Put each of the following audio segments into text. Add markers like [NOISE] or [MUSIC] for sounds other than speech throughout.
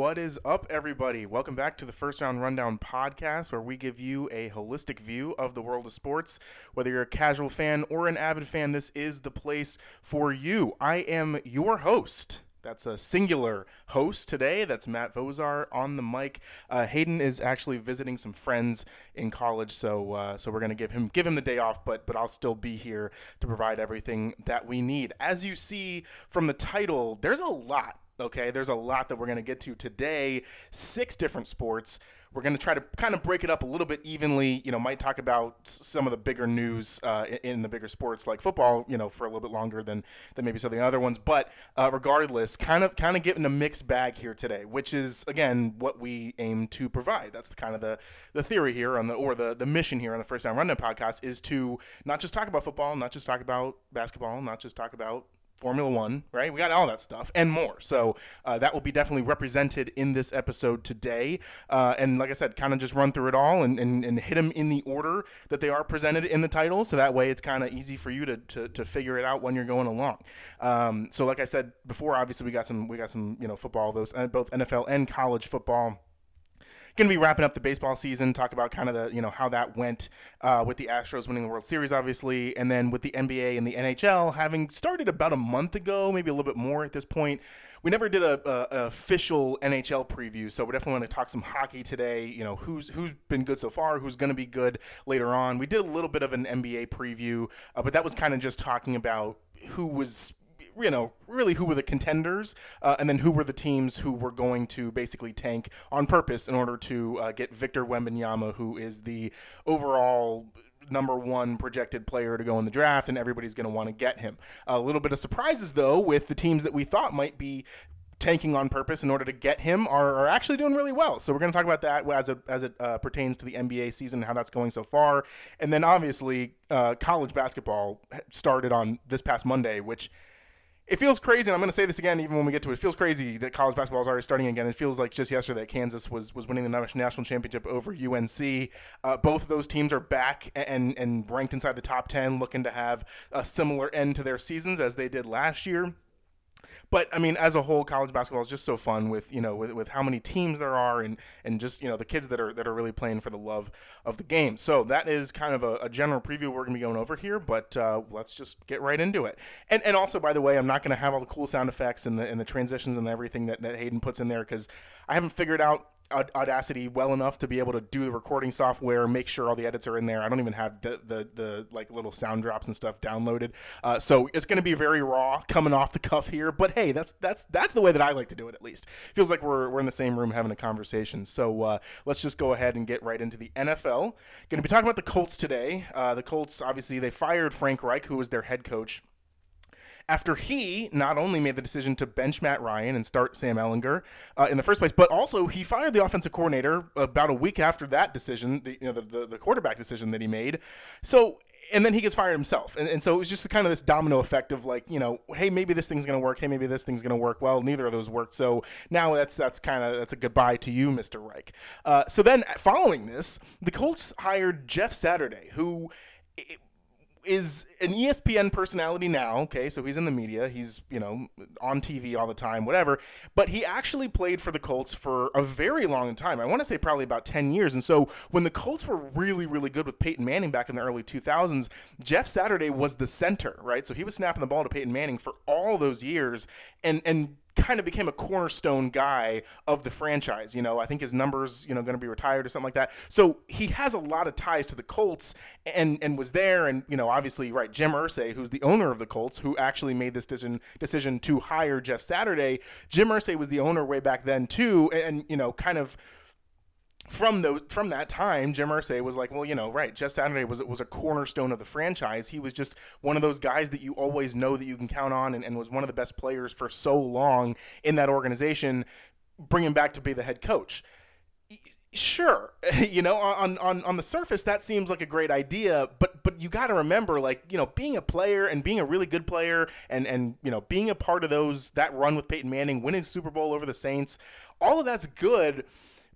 What is up, everybody? Welcome back to the First Round Rundown podcast, where we give you a holistic view of the world of sports. Whether you're a casual fan or an avid fan, this is the place for you. I am your host. That's a singular host today. That's Matt Vozar on the mic. Uh, Hayden is actually visiting some friends in college, so uh, so we're gonna give him give him the day off, but but I'll still be here to provide everything that we need. As you see from the title, there's a lot Okay, there's a lot that we're going to get to today. Six different sports. We're going to try to kind of break it up a little bit evenly. You know, might talk about some of the bigger news uh, in the bigger sports like football. You know, for a little bit longer than than maybe some of the other ones. But uh, regardless, kind of kind of getting a mixed bag here today, which is again what we aim to provide. That's the kind of the the theory here on the or the the mission here on the First Down Rundown podcast is to not just talk about football, not just talk about basketball, not just talk about Formula One, right? We got all that stuff and more. So uh, that will be definitely represented in this episode today. Uh, and like I said, kind of just run through it all and, and, and, hit them in the order that they are presented in the title. So that way it's kind of easy for you to, to, to, figure it out when you're going along. Um, so like I said before, obviously we got some we got some you know football those uh, both NFL and college football going to be wrapping up the baseball season, talk about kind of the, you know, how that went uh, with the Astros winning the World Series, obviously, and then with the NBA and the NHL having started about a month ago, maybe a little bit more at this point. We never did a, a, a official NHL preview, so we definitely want to talk some hockey today. You know, who's who's been good so far, who's going to be good later on. We did a little bit of an NBA preview, uh, but that was kind of just talking about who was you know, really who were the contenders, uh, and then who were the teams who were going to basically tank on purpose in order to uh, get Victor Wembanyama, who is the overall number one projected player to go in the draft, and everybody's going to want to get him. A little bit of surprises, though, with the teams that we thought might be tanking on purpose in order to get him are, are actually doing really well. So we're going to talk about that as it, as it uh, pertains to the NBA season, and how that's going so far. And then obviously, uh, college basketball started on this past Monday, which – it feels crazy, and I'm going to say this again, even when we get to it. It feels crazy that college basketball is already starting again. It feels like just yesterday that Kansas was was winning the national championship over UNC. Uh, both of those teams are back and and ranked inside the top ten, looking to have a similar end to their seasons as they did last year. But I mean, as a whole, college basketball is just so fun with you know with, with how many teams there are and and just you know the kids that are that are really playing for the love of the game. So that is kind of a, a general preview we're to be going over here. But uh, let's just get right into it. And and also by the way, I'm not to have all the cool sound effects and the and the transitions and everything that, that Hayden puts in there because I haven't figured out Audacity well enough to be able to do the recording software, make sure all the edits are in there. I don't even have the the, the like little sound drops and stuff downloaded, uh, so it's going to be very raw, coming off the cuff here. But hey, that's that's that's the way that I like to do it. At least feels like we're we're in the same room having a conversation. So uh, let's just go ahead and get right into the NFL. Going to be talking about the Colts today. Uh, the Colts obviously they fired Frank Reich, who was their head coach after he not only made the decision to bench Matt Ryan and start Sam Ehlinger uh, in the first place, but also he fired the offensive coordinator about a week after that decision, the, you know, the, the, the quarterback decision that he made. So, and then he gets fired himself. And, and so it was just kind of this domino effect of like, you know, hey, maybe this thing's going to work. Hey, maybe this thing's going to work. Well, neither of those worked. So now that's that's kind of that's a goodbye to you, Mr. Reich. Uh, so then following this, the Colts hired Jeff Saturday, who. It, is an ESPN personality now. Okay, so he's in the media. He's you know on TV all the time, whatever. But he actually played for the Colts for a very long time. I want to say probably about ten years. And so when the Colts were really really good with Peyton Manning back in the early 2000s, Jeff Saturday was the center, right? So he was snapping the ball to Peyton Manning for all those years, and and kind of became a cornerstone guy of the franchise. You know, I think his numbers, you know, going to be retired or something like that. So he has a lot of ties to the Colts and and was there. And you know, obviously, right, Jim Irsay, who's the owner of the Colts, who actually made this decision decision to hire Jeff Saturday. Jim Irsay was the owner way back then too, and, and you know, kind of from the from that time, Jim Irsay was like, well, you know, right. Jeff Saturday was was a cornerstone of the franchise. He was just one of those guys that you always know that you can count on, and, and was one of the best players for so long in that organization. Bring him back to be the head coach. Sure, [LAUGHS] you know, on, on on the surface that seems like a great idea, but but you got to remember, like you know, being a player and being a really good player, and and you know, being a part of those that run with Peyton Manning, winning Super Bowl over the Saints, all of that's good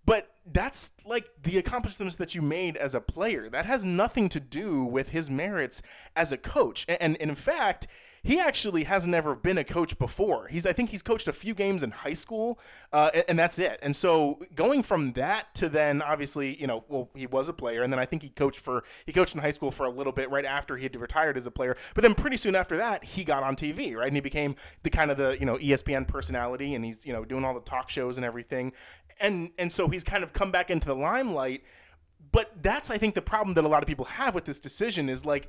but that's like the accomplishments that you made as a player. That has nothing to do with his merits as a coach. And, and in fact, he actually has never been a coach before. He's I think he's coached a few games in high school, uh, and, and, that's it. And so going from that to then obviously you know well he was a player, and then I think he coached for he coached in high school for a little bit right after he had retired as a player. But then pretty soon after that he got on TV, right, and he became the kind of the you know ESPN personality, and he's you know doing all the talk shows and everything, and and so he's kind of come back into the limelight. But that's I think the problem that a lot of people have with this decision is like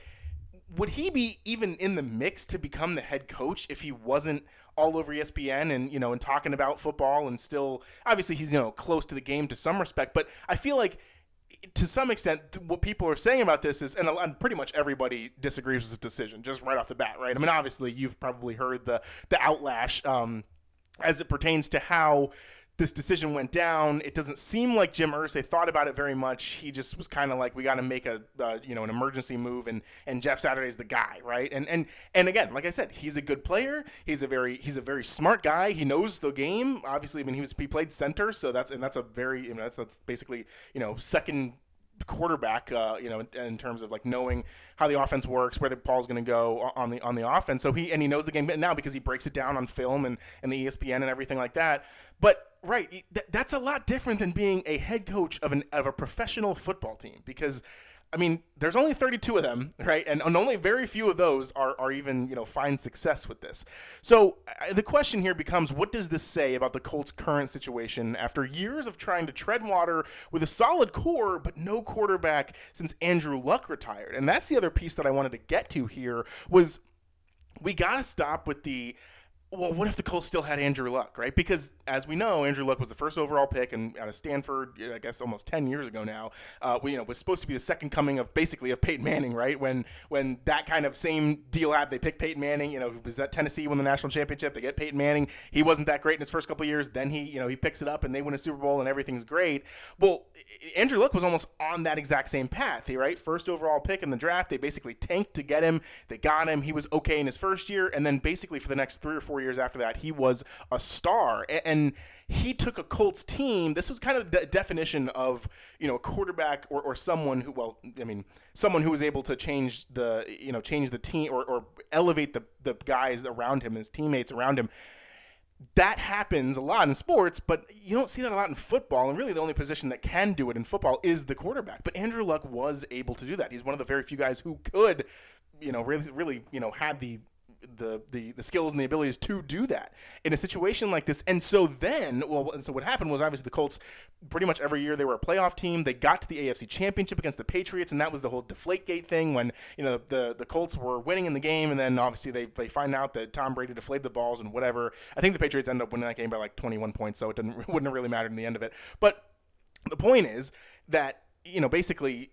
would he be even in the mix to become the head coach if he wasn't all over ESPN and you know and talking about football and still obviously he's you know close to the game to some respect but I feel like to some extent what people are saying about this is and, pretty much everybody disagrees with this decision just right off the bat right I mean obviously you've probably heard the the outlash um, as it pertains to how this decision went down. It doesn't seem like Jim Irsay thought about it very much. He just was kind of like, we got to make a uh, you know an emergency move, and and Jeff Saturday's the guy, right? And and and again, like I said, he's a good player. He's a very he's a very smart guy. He knows the game. Obviously, I mean he was he played center, so that's and that's a very that's that's basically you know second quarterback, uh, you know, in, in, terms of like knowing how the offense works, where the ball's going to go on the on the offense. So he and he knows the game now because he breaks it down on film and and the ESPN and everything like that. But right, th- that's a lot different than being a head coach of an of a professional football team because I mean, there's only 32 of them, right? And, and only very few of those are, are even, you know, find success with this. So uh, the question here becomes what does this say about the Colts' current situation after years of trying to tread water with a solid core, but no quarterback since Andrew Luck retired? And that's the other piece that I wanted to get to here was we got to stop with the well, what if the Colts still had Andrew Luck, right? Because as we know, Andrew Luck was the first overall pick, and out of Stanford, I guess almost ten years ago now, uh, you know, was supposed to be the second coming of basically of Peyton Manning, right? When when that kind of same deal happened, they picked Peyton Manning. You know, was at Tennessee won the national championship. They get Peyton Manning. He wasn't that great in his first couple years. Then he, you know, he picks it up and they win a Super Bowl and everything's great. Well, Andrew Luck was almost on that exact same path, right? First overall pick in the draft. They basically tanked to get him. They got him. He was okay in his first year, and then basically for the next three or four years after that, he was a star. And he took a Colts team. This was kind of the definition of, you know, a quarterback or, or someone who, well, I mean, someone who was able to change the, you know, change the team or, or elevate the, the guys around him, his teammates around him that happens a lot in sports, but you don't see that a lot in football. And really, the only position that can do it in football is the quarterback. But Andrew Luck was able to do that. He's one of the very few guys who could, you know, really, really, you know, had the the, the the skills and the abilities to do that in a situation like this. And so then, well, and so what happened was obviously the Colts, pretty much every year they were a playoff team. They got to the AFC Championship against the Patriots, and that was the whole Deflategate thing when you know the the Colts were winning in the game, and then obviously they they find out that Tom Brady deflated the balls and whatever. I think the Patriots ended up winning that game by like 21 points, so it didn't [LAUGHS] wouldn't have really mattered in the end of it. But the point is that you know basically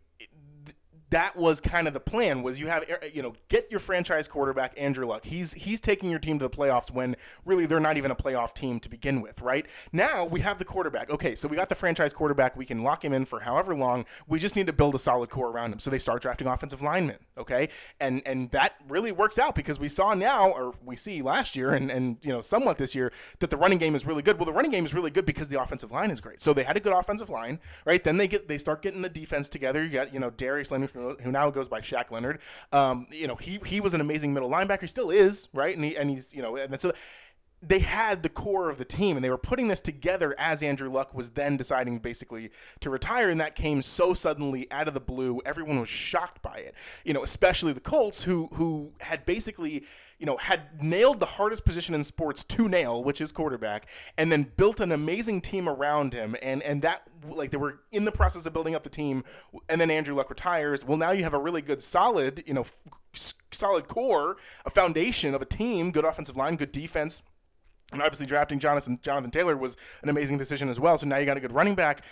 that was kind of the plan was you have you know get your franchise quarterback Andrew Luck. He's he's taking your team to the playoffs when really they're not even a playoff team to begin with, right? Now we have the quarterback. Okay, so we got the franchise quarterback. We can lock him in for however long. We just need to build a solid core around him. So they start drafting offensive linemen, okay? And and that really works out because we saw now or we see last year and and you know somewhat this year that the running game is really good. Well, the running game is really good because the offensive line is great. So they had a good offensive line, right? Then they get they start getting the defense together. You got, you know, Darius Leonard who now goes by Shaq Leonard. Um, you know, he he was an amazing middle linebacker, He still is, right? And he and he's you know, and so they had the core of the team and they were putting this together as Andrew Luck was then deciding basically to retire and that came so suddenly out of the blue. Everyone was shocked by it. You know especially the Colts who who had basically you know had nailed the hardest position in sports to nail which is quarterback and then built an amazing team around him. And and that like they were in the process of building up the team and then Andrew Luck retires. Well now you have a really good solid you know f- solid core a foundation of a team good offensive line good defense and obviously, drafting Jonathan Jonathan Taylor was an amazing decision as well. So now you got a good running back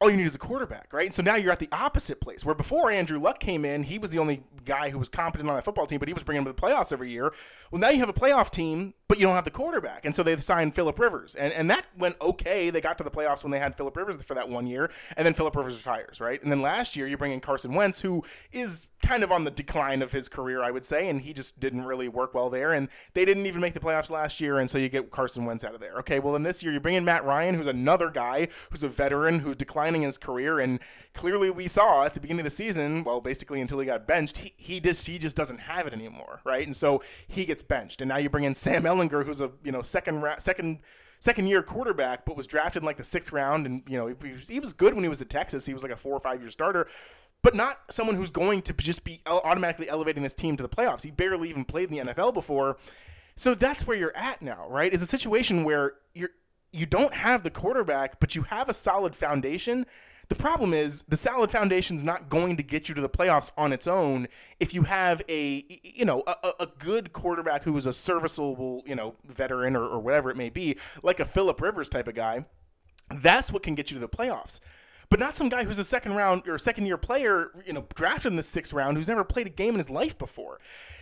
all you need is a quarterback, right? And So now you're at the opposite place where before Andrew Luck came in, he was the only guy who was competent on that football team, but he was bringing them to the playoffs every year. Well, now you have a playoff team, but you don't have the quarterback. And so they signed Philip Rivers. And, and that went okay. They got to the playoffs when they had Philip Rivers for that one year. And then Philip Rivers retires, right? And then last year you bring in Carson Wentz, who is kind of on the decline of his career, I would say, and he just didn't really work well there. And they didn't even make the playoffs last year, and so you get Carson Wentz out of there. Okay, well, then this year you bring in Matt Ryan, who's another guy who's a veteran who declined declining his career, and clearly we saw at the beginning of the season, well, basically until he got benched, he, he just he just doesn't have it anymore, right? And so he gets benched, and now you bring in Sam Ehlinger, who's a you know second ra- second second year quarterback, but was drafted in like the sixth round, and you know he, he was good when he was at Texas. He was like a four or five year starter, but not someone who's going to just be automatically elevating this team to the playoffs. He barely even played in the NFL before. So that's where you're at now, right? Is a situation where you're you don't have the quarterback, but you have a solid foundation. The problem is the solid foundation is not going to get you to the playoffs on its own if you have a you know a, a good quarterback who is a serviceable you know veteran or, or whatever it may be, like a Philip Rivers type of guy. That's what can get you to the playoffs but not some guy who's a second round or second year player, you know, drafted in the sixth round who's never played a game in his life before.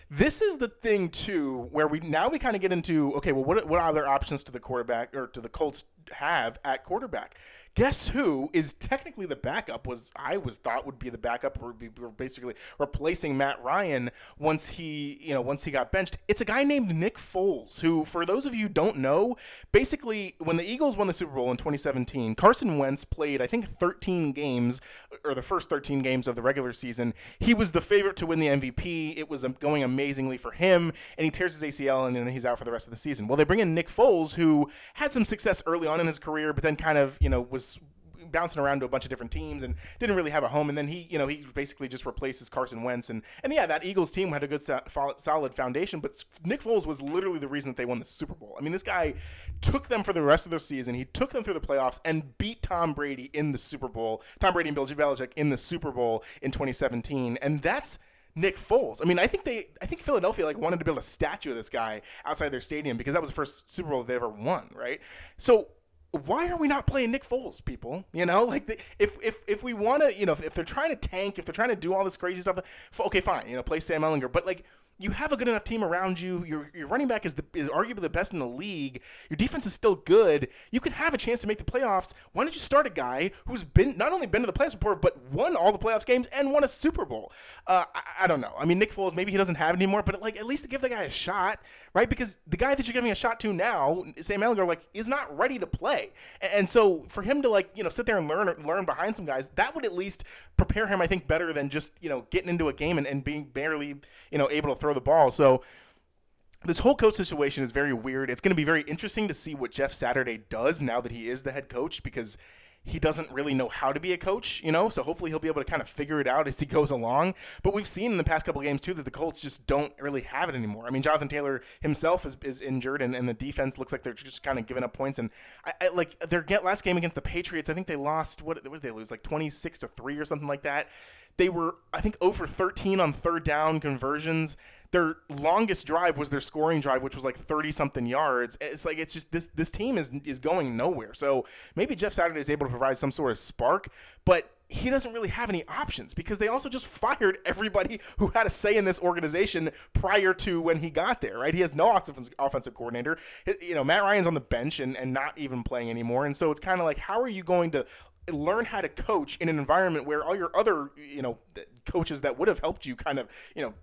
This is the thing too, where we now we kind of get into okay, well, what what other options to the quarterback or to the Colts have at quarterback? guess who is technically the backup was I was thought would be the backup or be basically replacing Matt Ryan once he you know once he got benched. It's a guy named Nick Foles who for those of you don't know, basically when the Eagles won the Super Bowl in 2017, Carson Wentz played I think 13 games or the first 13 games of the regular season. He was the favorite to win the MVP. It was um, going amazingly for him and he tears his ACL and then he's out for the rest of the season. Well, they bring in Nick Foles who had some success early on in his career but then kind of, you know, was bouncing around to a bunch of different teams and didn't really have a home. And then he, you know, he basically just replaces Carson Wentz. And and yeah, that Eagles team had a good solid foundation, but Nick Foles was literally the reason that they won the Super Bowl. I mean, this guy took them for the rest of their season. He took them through the playoffs and beat Tom Brady in the Super Bowl. Tom Brady and Bill Belichick in the Super Bowl in 2017, and that's. Nick Foles. I mean, I think they, I think Philadelphia like wanted to build a statue of this guy outside their stadium because that was the first Super Bowl they ever won, right? So why are we not playing Nick Foles, people? You know, like the, if if if we want to, you know, if, if, they're trying to tank, if they're trying to do all this crazy stuff, okay, fine, you know, play Sam Ehlinger, but like you have a good enough team around you. Your your running back is the is arguably the best in the league. Your defense is still good. You could have a chance to make the playoffs. Why don't you start a guy who's been not only been to the playoffs before, but won all the playoffs games and won a Super Bowl? Uh, I, I, don't know. I mean, Nick Foles maybe he doesn't have it anymore, but like at least to give the guy a shot, right? Because the guy that you're giving a shot to now, Sam Ehlinger, like is not ready to play, and so for him to like you know sit there and learn learn behind some guys, that would at least prepare him, I think, better than just you know getting into a game and, and being barely you know able to throw the ball. So this whole coach situation is very weird. It's going to be very interesting to see what Jeff Saturday does now that he is the head coach because he doesn't really know how to be a coach, you know. So hopefully he'll be able to kind of figure it out as he [LAUGHS] goes along. But we've seen in the past couple games too that the Colts just don't really have it anymore. I mean, Jonathan Taylor himself is, is injured, and, and the defense looks like they're just kind of giving up points. And I, I like their last game against the Patriots, I think they lost. What, what did they lose? Like twenty six to three or something like that. They were, I think, oh over 13 on third down conversions. Their longest drive was their scoring drive, which was like 30 something yards. It's like it's just this this team is is going nowhere. So maybe Jeff Saturday is able to provide some sort of spark, but he doesn't really have any options because they also just [LAUGHS] fired everybody who had a say in this organization prior to when he got there, right? He has no offensive coordinator. You know, Matt Ryan's on the bench and, and not even playing anymore. And so it's kind of like, how are you going to learn how to coach in an environment where all your other, you know, coaches that would have helped you kind of, you know,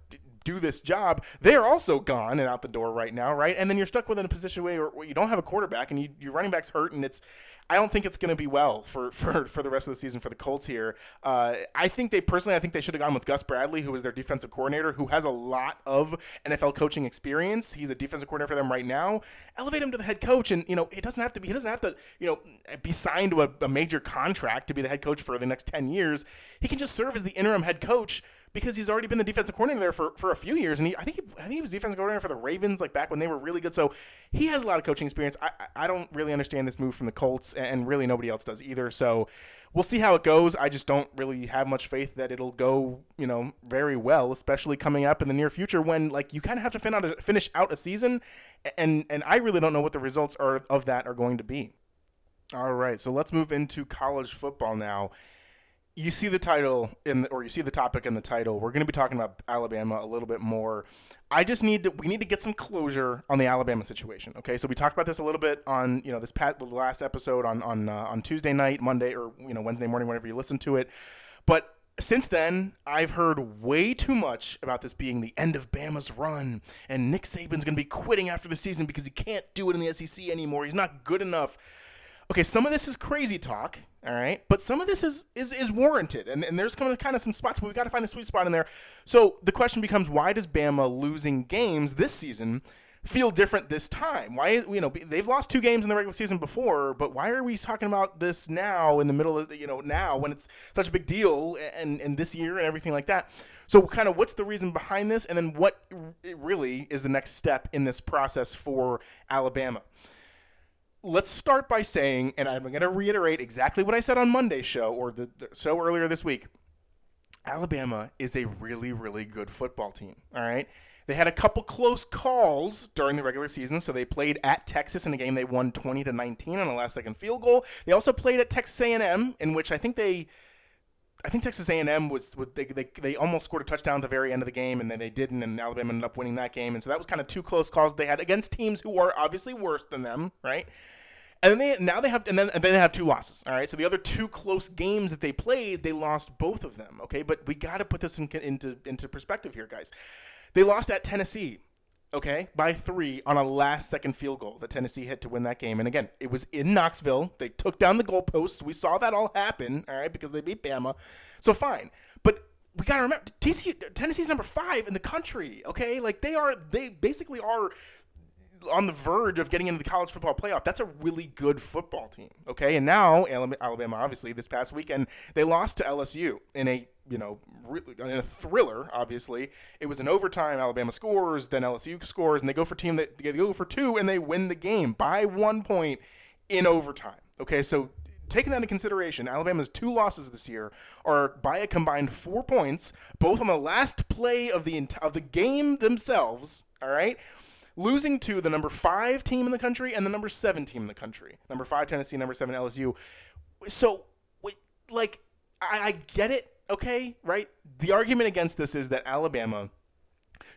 do this job, they're also gone and out the door right now, right? And then you're stuck within a position where, where you don't have a quarterback and you, your running back's hurt, and it's I don't think it's going to be well for, for, for the rest of the season for the Colts here. Uh, I think they personally, I think they should have gone with Gus Bradley, who is their defensive coordinator, who has a lot of NFL coaching experience. He's a defensive coordinator for them right now. Elevate him to the head coach, and you know it doesn't have to be. He doesn't have to you know be signed to a, a major contract to be the head coach for the next ten years. He can just serve as the interim head coach because he's already been the defensive coordinator there for, for a few years, and he I think he, I think he was defensive coordinator for the Ravens like back when they were really good. So he has a lot of coaching experience. I I don't really understand this move from the Colts, and really nobody else does either. So we'll see how it goes. I just don't really have much faith that it'll go you know very well, especially coming up in the near future when like you kind of have to fin out a, finish out a season, and and I really don't know what the results are of that are going to be. All right, so let's move into college football now you see the title in the, or you see the topic in the title. We're going to be talking about Alabama a little bit more. I just need to we need to get some closure on the Alabama situation. Okay, so we talked about this a little bit on you know this past the last episode on on uh, on Tuesday night, Monday, or you know Wednesday morning, whenever you listen to it. But since then, I've heard way too much about this being the end of Bama's run, and Nick Saban's going to be quitting after the season because he can't do it in the SEC anymore. He's not good enough okay, some of this is crazy talk, all right, but some of this is is, is warranted, and, and there's kind of kind of some spots, but we've got to find the sweet spot in there. So the question becomes, why does Bama losing games this season? feel different this time? Why you know they've lost two games in the regular season before, but why are we talking about this now in the middle of you know now when it's such a big deal and and this year and everything like that? So kind of what's the reason behind this, and then what really is the next step in this process for Alabama? Let's start by saying, and I'm going to reiterate exactly what I said on Monday's show or the, the, show earlier this week. Alabama is a really, really good football team. All right. They had a couple close calls during the regular season, so they played at Texas in a game they won 20 to 19 on a last-second field goal. They also played at Texas A&M, in which I think they, I think Texas A&M was, they, they, they almost scored a touchdown at the very end of the game, and then they didn't, and Alabama ended up winning that game. And so that was kind of two close calls they had against teams who are obviously worse than them, right? And then they now they have and then and then they have two losses. All right, so the other two close games that they played, they lost both of them. Okay, but we got to put this in, into into perspective here, guys. They lost at Tennessee, okay, by three on a last second field goal that Tennessee hit to win that game. And again, it was in Knoxville. They took down the goalposts. We saw that all happen, all right, because they beat Bama. So fine, but we got to remember TCU, Tennessee's number five in the country. Okay, like they are, they basically are on the verge of getting into the college football playoff. That's a really good football team. Okay, and now Alabama, obviously, this past weekend they lost to LSU in a you know in a thriller. Obviously, it was an overtime. Alabama scores, then LSU scores, and they go for team that they go for two, and they win the game by one point in overtime. Okay, so taking that into consideration, Alabama's two losses this year are by a combined four points, both on the last play of the of the game themselves. All right, losing to the number five team in the country and the number seven team in the country. Number five Tennessee, number seven LSU. So, like, I, I get it. Okay, right. The argument against this is that Alabama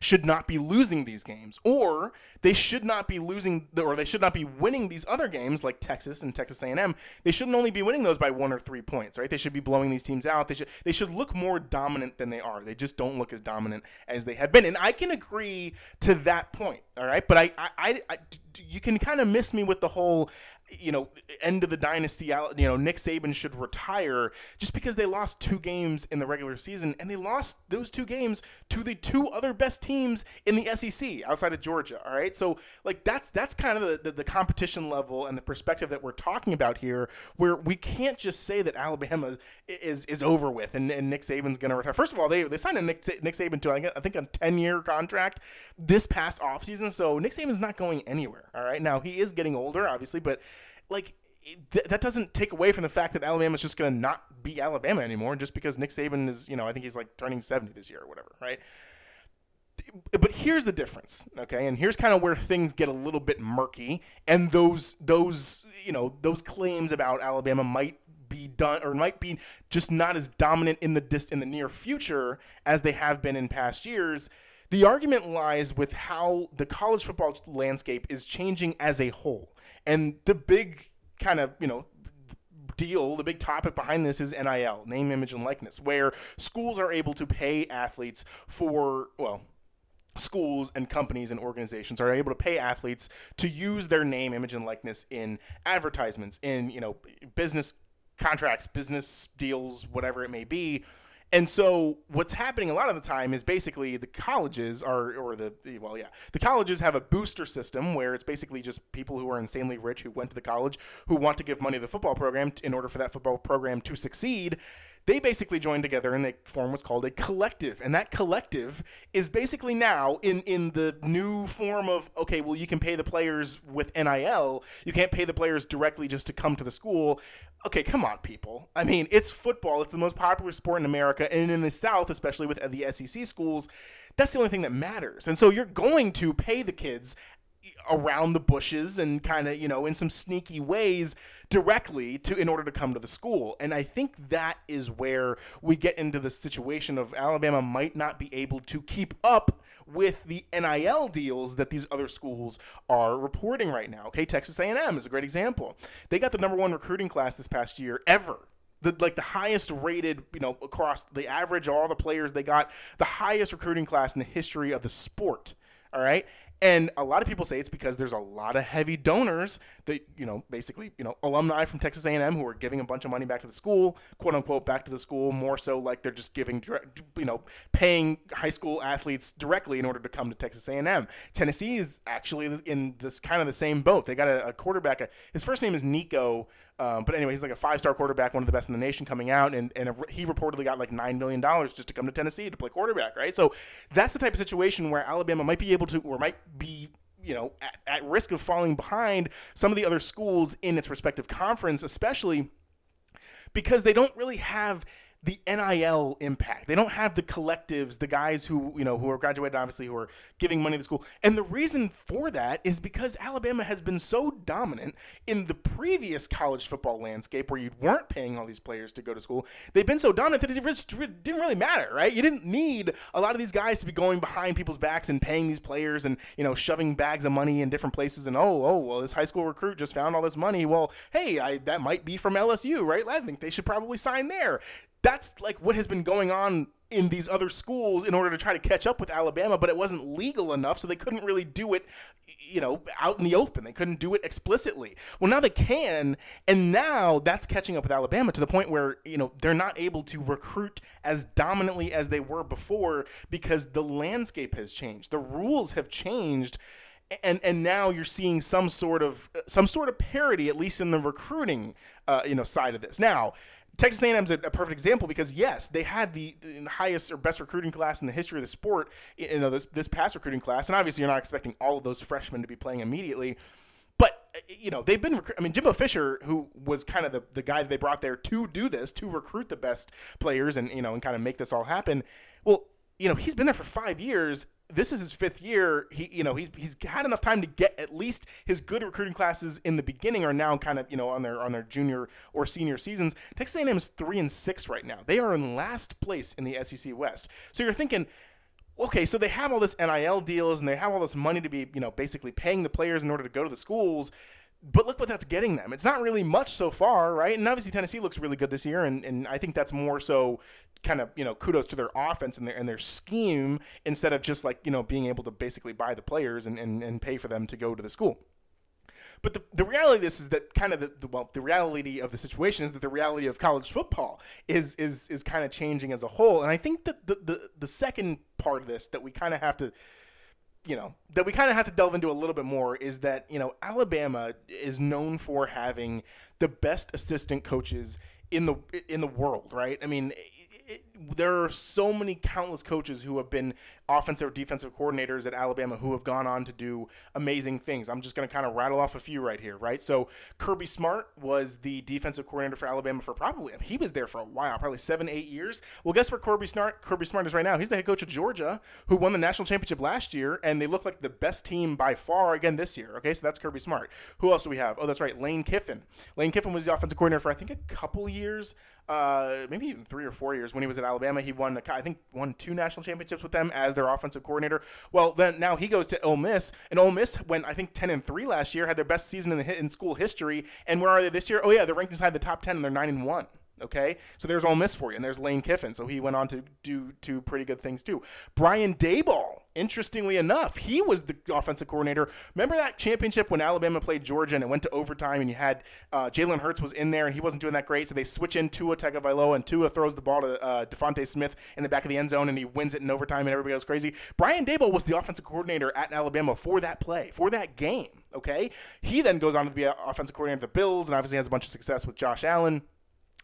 should not be losing these games, or they should not be losing, or they should not be winning these other games like Texas and Texas A&M. They shouldn't only be winning those by one or three points, right? They should be blowing these teams out. They should they should look more dominant than they are. They just don't look as dominant as they have been, and I can agree to that point. All right, but I I, I, I you can kind of miss me with the whole you know, end of the dynasty, you know, Nick Saban should retire just because they lost two games in the regular season and they lost those two games to the two other best teams in the SEC outside of Georgia. All right. So, like, that's that's kind of the, the, the competition level and the perspective that we're talking about here, where we can't just say that Alabama is is over with and, and Nick Saban's going to retire. First of all, they, they signed a Nick, Nick Saban to, I think, a 10 year contract this past offseason. So, Nick Saban's not going anywhere. All right. Now, he is getting older, obviously, but like th- that doesn't take away from the fact that Alabama's just going to not be Alabama anymore just because Nick Saban is, you know, I think he's like turning 70 this year or whatever, right? But here's the difference, okay? And here's kind of where things get a little bit murky and those those, you know, those claims about Alabama might be done or might be just not as dominant in the dis- in the near future as they have been in past years. The argument lies with how the college football landscape is changing as a whole. And the big kind of, you know, deal, the big topic behind this is NIL, name, image, and likeness, where schools are able to pay athletes for, well, schools and companies and organizations are able to pay athletes to use their name, image, and likeness in advertisements, in, you know, business contracts, business deals, whatever it may be and so what's happening a lot of the time is basically the colleges are, or the, well, yeah, the colleges have a booster system where it's basically just people who are insanely rich who went to the college who want to give money to the football program in order for that football program to succeed they basically joined together and they form what's called a collective. And that collective is basically now in, in the new form of okay, well, you can pay the players with NIL. You can't pay the players directly just to come to the school. Okay, come on, people. I mean, it's football. It's the most popular sport in America. And in the South, especially with the SEC schools, that's the only thing that matters. And so you're going to pay the kids around the bushes and kind of you know in some sneaky ways directly to in order to come to the school and i think that is where we get into the situation of alabama might not be able to keep up with the nil deals that these other schools are reporting right now okay texas a&m is a great example they got the number one recruiting class this past year ever the like the highest rated, you know, across the average all the players they got, the highest recruiting class in the history of the sport. All right. And a lot of people say it's because there's a lot of heavy donors that, you know, basically, you know, alumni from Texas A&M who are giving a bunch of money back to the school, quote unquote, back to the school, more so like they're just giving, you know, paying high school athletes directly in order to come to Texas A&M. Tennessee is actually in this kind of the same boat. They got a, a quarterback. His first name is Nico, um, but anyway, he's like a five-star quarterback, one of the best in the nation coming out, and, and a, he reportedly got like $9 million just to come to Tennessee to play quarterback, right? So that's the type of situation where Alabama might be able to, or might be you know at, at risk of falling behind some of the other schools in its respective conference, especially because they don't really have the NIL impact. They don't have the collectives, the guys who, you know, who are graduated obviously who are giving money to school. And the reason for that is because Alabama has been so dominant in the previous college football landscape where you weren't paying all these players to go to school. They've been so dominant that it didn't really matter, right? You didn't need a lot of these guys to be going behind people's backs and paying these players and, you know, shoving bags of money in different places and oh, oh, well, this high school recruit just found all this money. Well, hey, I, that might be from LSU, right? I think they should probably sign there that's like what has been going on in these other schools in order to try to catch up with Alabama, but it wasn't legal enough, so they couldn't really do it, you know, out in the open. They couldn't do it explicitly. Well, now they can, and now that's catching up with Alabama to the point where, you know, they're not able to recruit as dominantly as they were before because the landscape has changed. The rules have changed and and now you're seeing some sort of some sort of parity at least in the recruiting uh, you know side of this now Texas A&M is a, a, perfect example because yes, they had the, the, highest or best recruiting class in the history of the sport. You know this this past recruiting class, and obviously you're not expecting all of those freshmen to be playing immediately. But you know they've been. I mean, Jimbo Fisher, who was kind of the, the guy that they brought there to do this, to recruit the best players, and you know, and kind of make this all happen. Well, you know, he's been there for five years, this is his fifth year. He, you know, he's he's had enough time to get at least his good recruiting classes in the beginning are now kind of you know on their on their junior or senior seasons. Texas A&M is three and six right now. They are in last place in the SEC West. So you're thinking, okay, so they have all this NIL deals and they have all this money to be you know basically paying the players in order to go to the schools. But look what that's getting them. It's not really much so far, right? And obviously Tennessee looks really good this year, and, and I think that's more so kind of you know kudos to their offense and their and their scheme instead of just like you know being able to basically buy the players and, and, and pay for them to go to the school. But the, the reality of this is that kind of the, the, well the reality of the situation is that the reality of college football is is is kind of changing as a whole. And I think that the the, the second part of this that we kind of have to you know that we kind of have to delve into a little bit more is that you know Alabama is known for having the best assistant coaches in the in the world, right? I mean, it, there are so many countless coaches who have been offensive or defensive coordinators at Alabama who have gone on to do amazing things. I'm just going to kind of rattle off a few right here, right? So Kirby Smart was the defensive coordinator for Alabama for probably he was there for a while, probably seven, eight years. Well, guess where Kirby Smart Kirby Smart is right now? He's the head coach of Georgia, who won the national championship last year, and they look like the best team by far again this year. Okay, so that's Kirby Smart. Who else do we have? Oh, that's right, Lane Kiffin. Lane Kiffin was the offensive coordinator for I think a couple years, uh, maybe even three or four years when he was at Alabama. He won, I think, won two national championships with them as their offensive coordinator. Well, then now he goes to Ole Miss, and Ole Miss went, I think, ten and three last year, had their best season in the in school history. And where are they this year? Oh yeah, they're ranked inside the top ten, and they're nine and one. Okay, so there's Ole Miss for you, and there's Lane Kiffin. So he went on to do two pretty good things too. Brian Daboll, interestingly enough, he was the offensive coordinator. Remember that championship when Alabama played Georgia and it went to overtime, and you had uh, Jalen Hurts was in there and he wasn't doing that great, so they switch in Tua Tagovailoa, and Tua throws the ball to uh, DeVonta Smith in the back of the end zone, and he wins it in overtime, and everybody goes crazy. Brian Daboll was the offensive coordinator at Alabama for that play, for that game. Okay, he then goes on to be offensive coordinator of the Bills, and obviously has a bunch of success with Josh Allen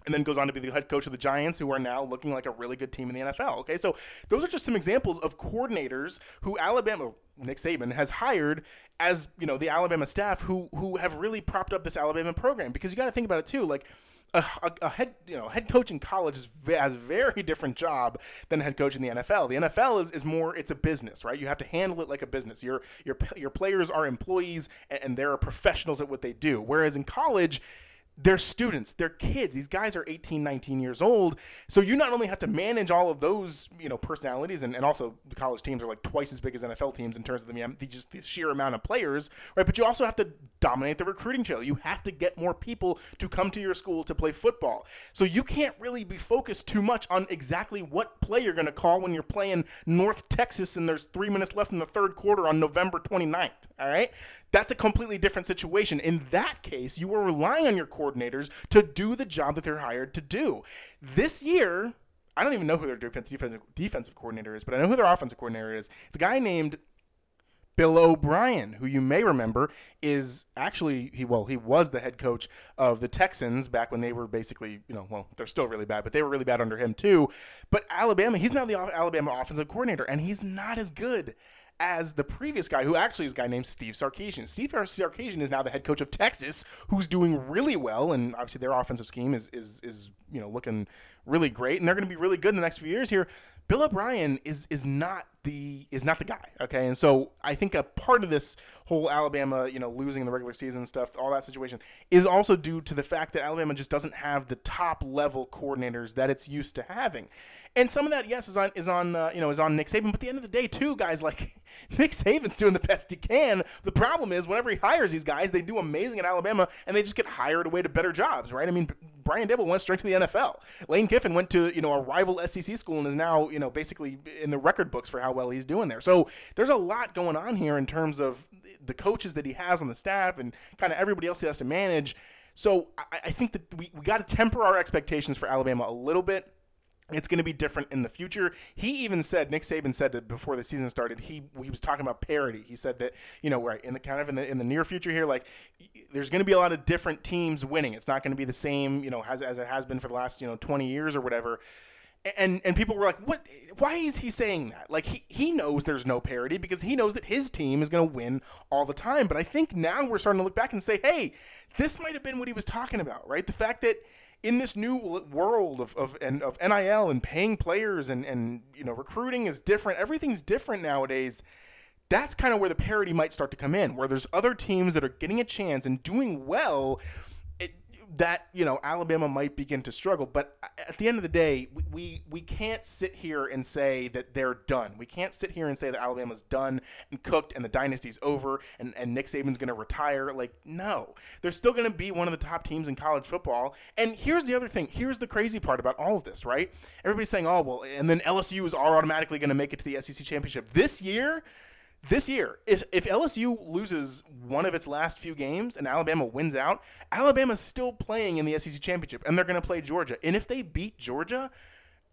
and then goes on to be the head coach of the Giants, who are now looking like a really good team in the NFL. Okay, so those are just some examples of coordinators who Alabama, Nick Saban, has hired as you know the Alabama staff who who have really propped up this Alabama program. Because you got to think about it too, like. A, a, a, head you know head coach in college is, has a very different job than head coach in the NFL. The NFL is, is more it's a business, right? You have to handle it like a business. Your your your players are employees and, and they're professionals at what they do. Whereas in college, they're students. They're kids. These guys are 18 19 years old. So you not only have to manage all of those you know personalities and, and also the college teams are like twice as big as nfl teams in terms of the, the just the sheer amount of players right? But you also have to dominate the recruiting trail. You have to get more people to come to your school to play football. So you can't really be focused too much on exactly what play you're going to call when you're playing north texas and there's three minutes left in the third quarter on november 29th all right? That's a completely different situation. In that case you are relying on your coordinators to do the job that they're hired to do. This year, I don't even know who their defensive defensive coordinator is, but I know who their offensive coordinator is. It's a guy named Bill O'Brien, who you may remember is actually he well he was the head coach of the Texans back when they were basically you know well they're still really bad but they were really bad under him too. But Alabama he's now the Alabama offensive coordinator and he's not as good as the previous guy, who actually is a guy named Steve Sarkisian. Steve Sarkisian is now the head coach of Texas, who's doing really well, and obviously their offensive scheme is is is you know looking really great, and they're going to be really good in the next few years here. Bill O'Brien is is not the is not the guy. Okay, and so I think a part of this whole Alabama, you know, losing the regular season stuff, all that situation, is also due to the fact that Alabama just doesn't have the top level coordinators that it's used to having, and some of that, yes, is on is on uh, you know is on Nick Saban. But at the end of the day, too, guys [LAUGHS] like Nick Saban's doing the best he can. The problem is whenever he hires these guys, they do amazing in Alabama, and they just get hired away to better jobs, right? I mean, Brian Daboll went straight to the NFL. Lane Kiffin went to you know a rival SEC school and is now you know basically in the record books for how well he's doing there. So there's a lot going on here in terms of the coaches that he has on the staff and kind of everybody else he has to manage. So I, I think that we, we got to temper our expectations for Alabama a little bit it's going to be different in the future. He even said Nick Saban said that before the season started, he he was talking about parity. He said that you know right in the kind of in the in the near future here, like there's going to be a lot of different teams winning. It's not going to be the same you know as as it has been for the last you know 20 years or whatever. And and people were like, what? Why is he saying that? Like he he knows there's no parity because he knows that his team is going to win all the time. But I think now we're starting to look back and say, hey, this might have been what he was talking about, right? The fact that in this new world of, of and of NIL and paying players and and you know recruiting is different. Everything's different nowadays. That's kind of where the parity might start to come in, where there's other teams that are getting a chance and doing well that you know Alabama might begin to struggle. But at the end of the day, we, we, we can't sit here and say that they're done. We can't sit here and say that Alabama's done and cooked and the dynasty's over and, and Nick Saban's going to retire. Like, no, they're still going to be one of the top teams in college football. And here's the other thing. Here's the crazy part about all of this, right? Everybody's saying, oh well, and then LSU is automatically going to make it to the SEC championship this year this year, if, if LSU loses one of its last few games and Alabama wins out, Alabama's still playing in the SEC championship and they're going to play Georgia. And if they beat Georgia,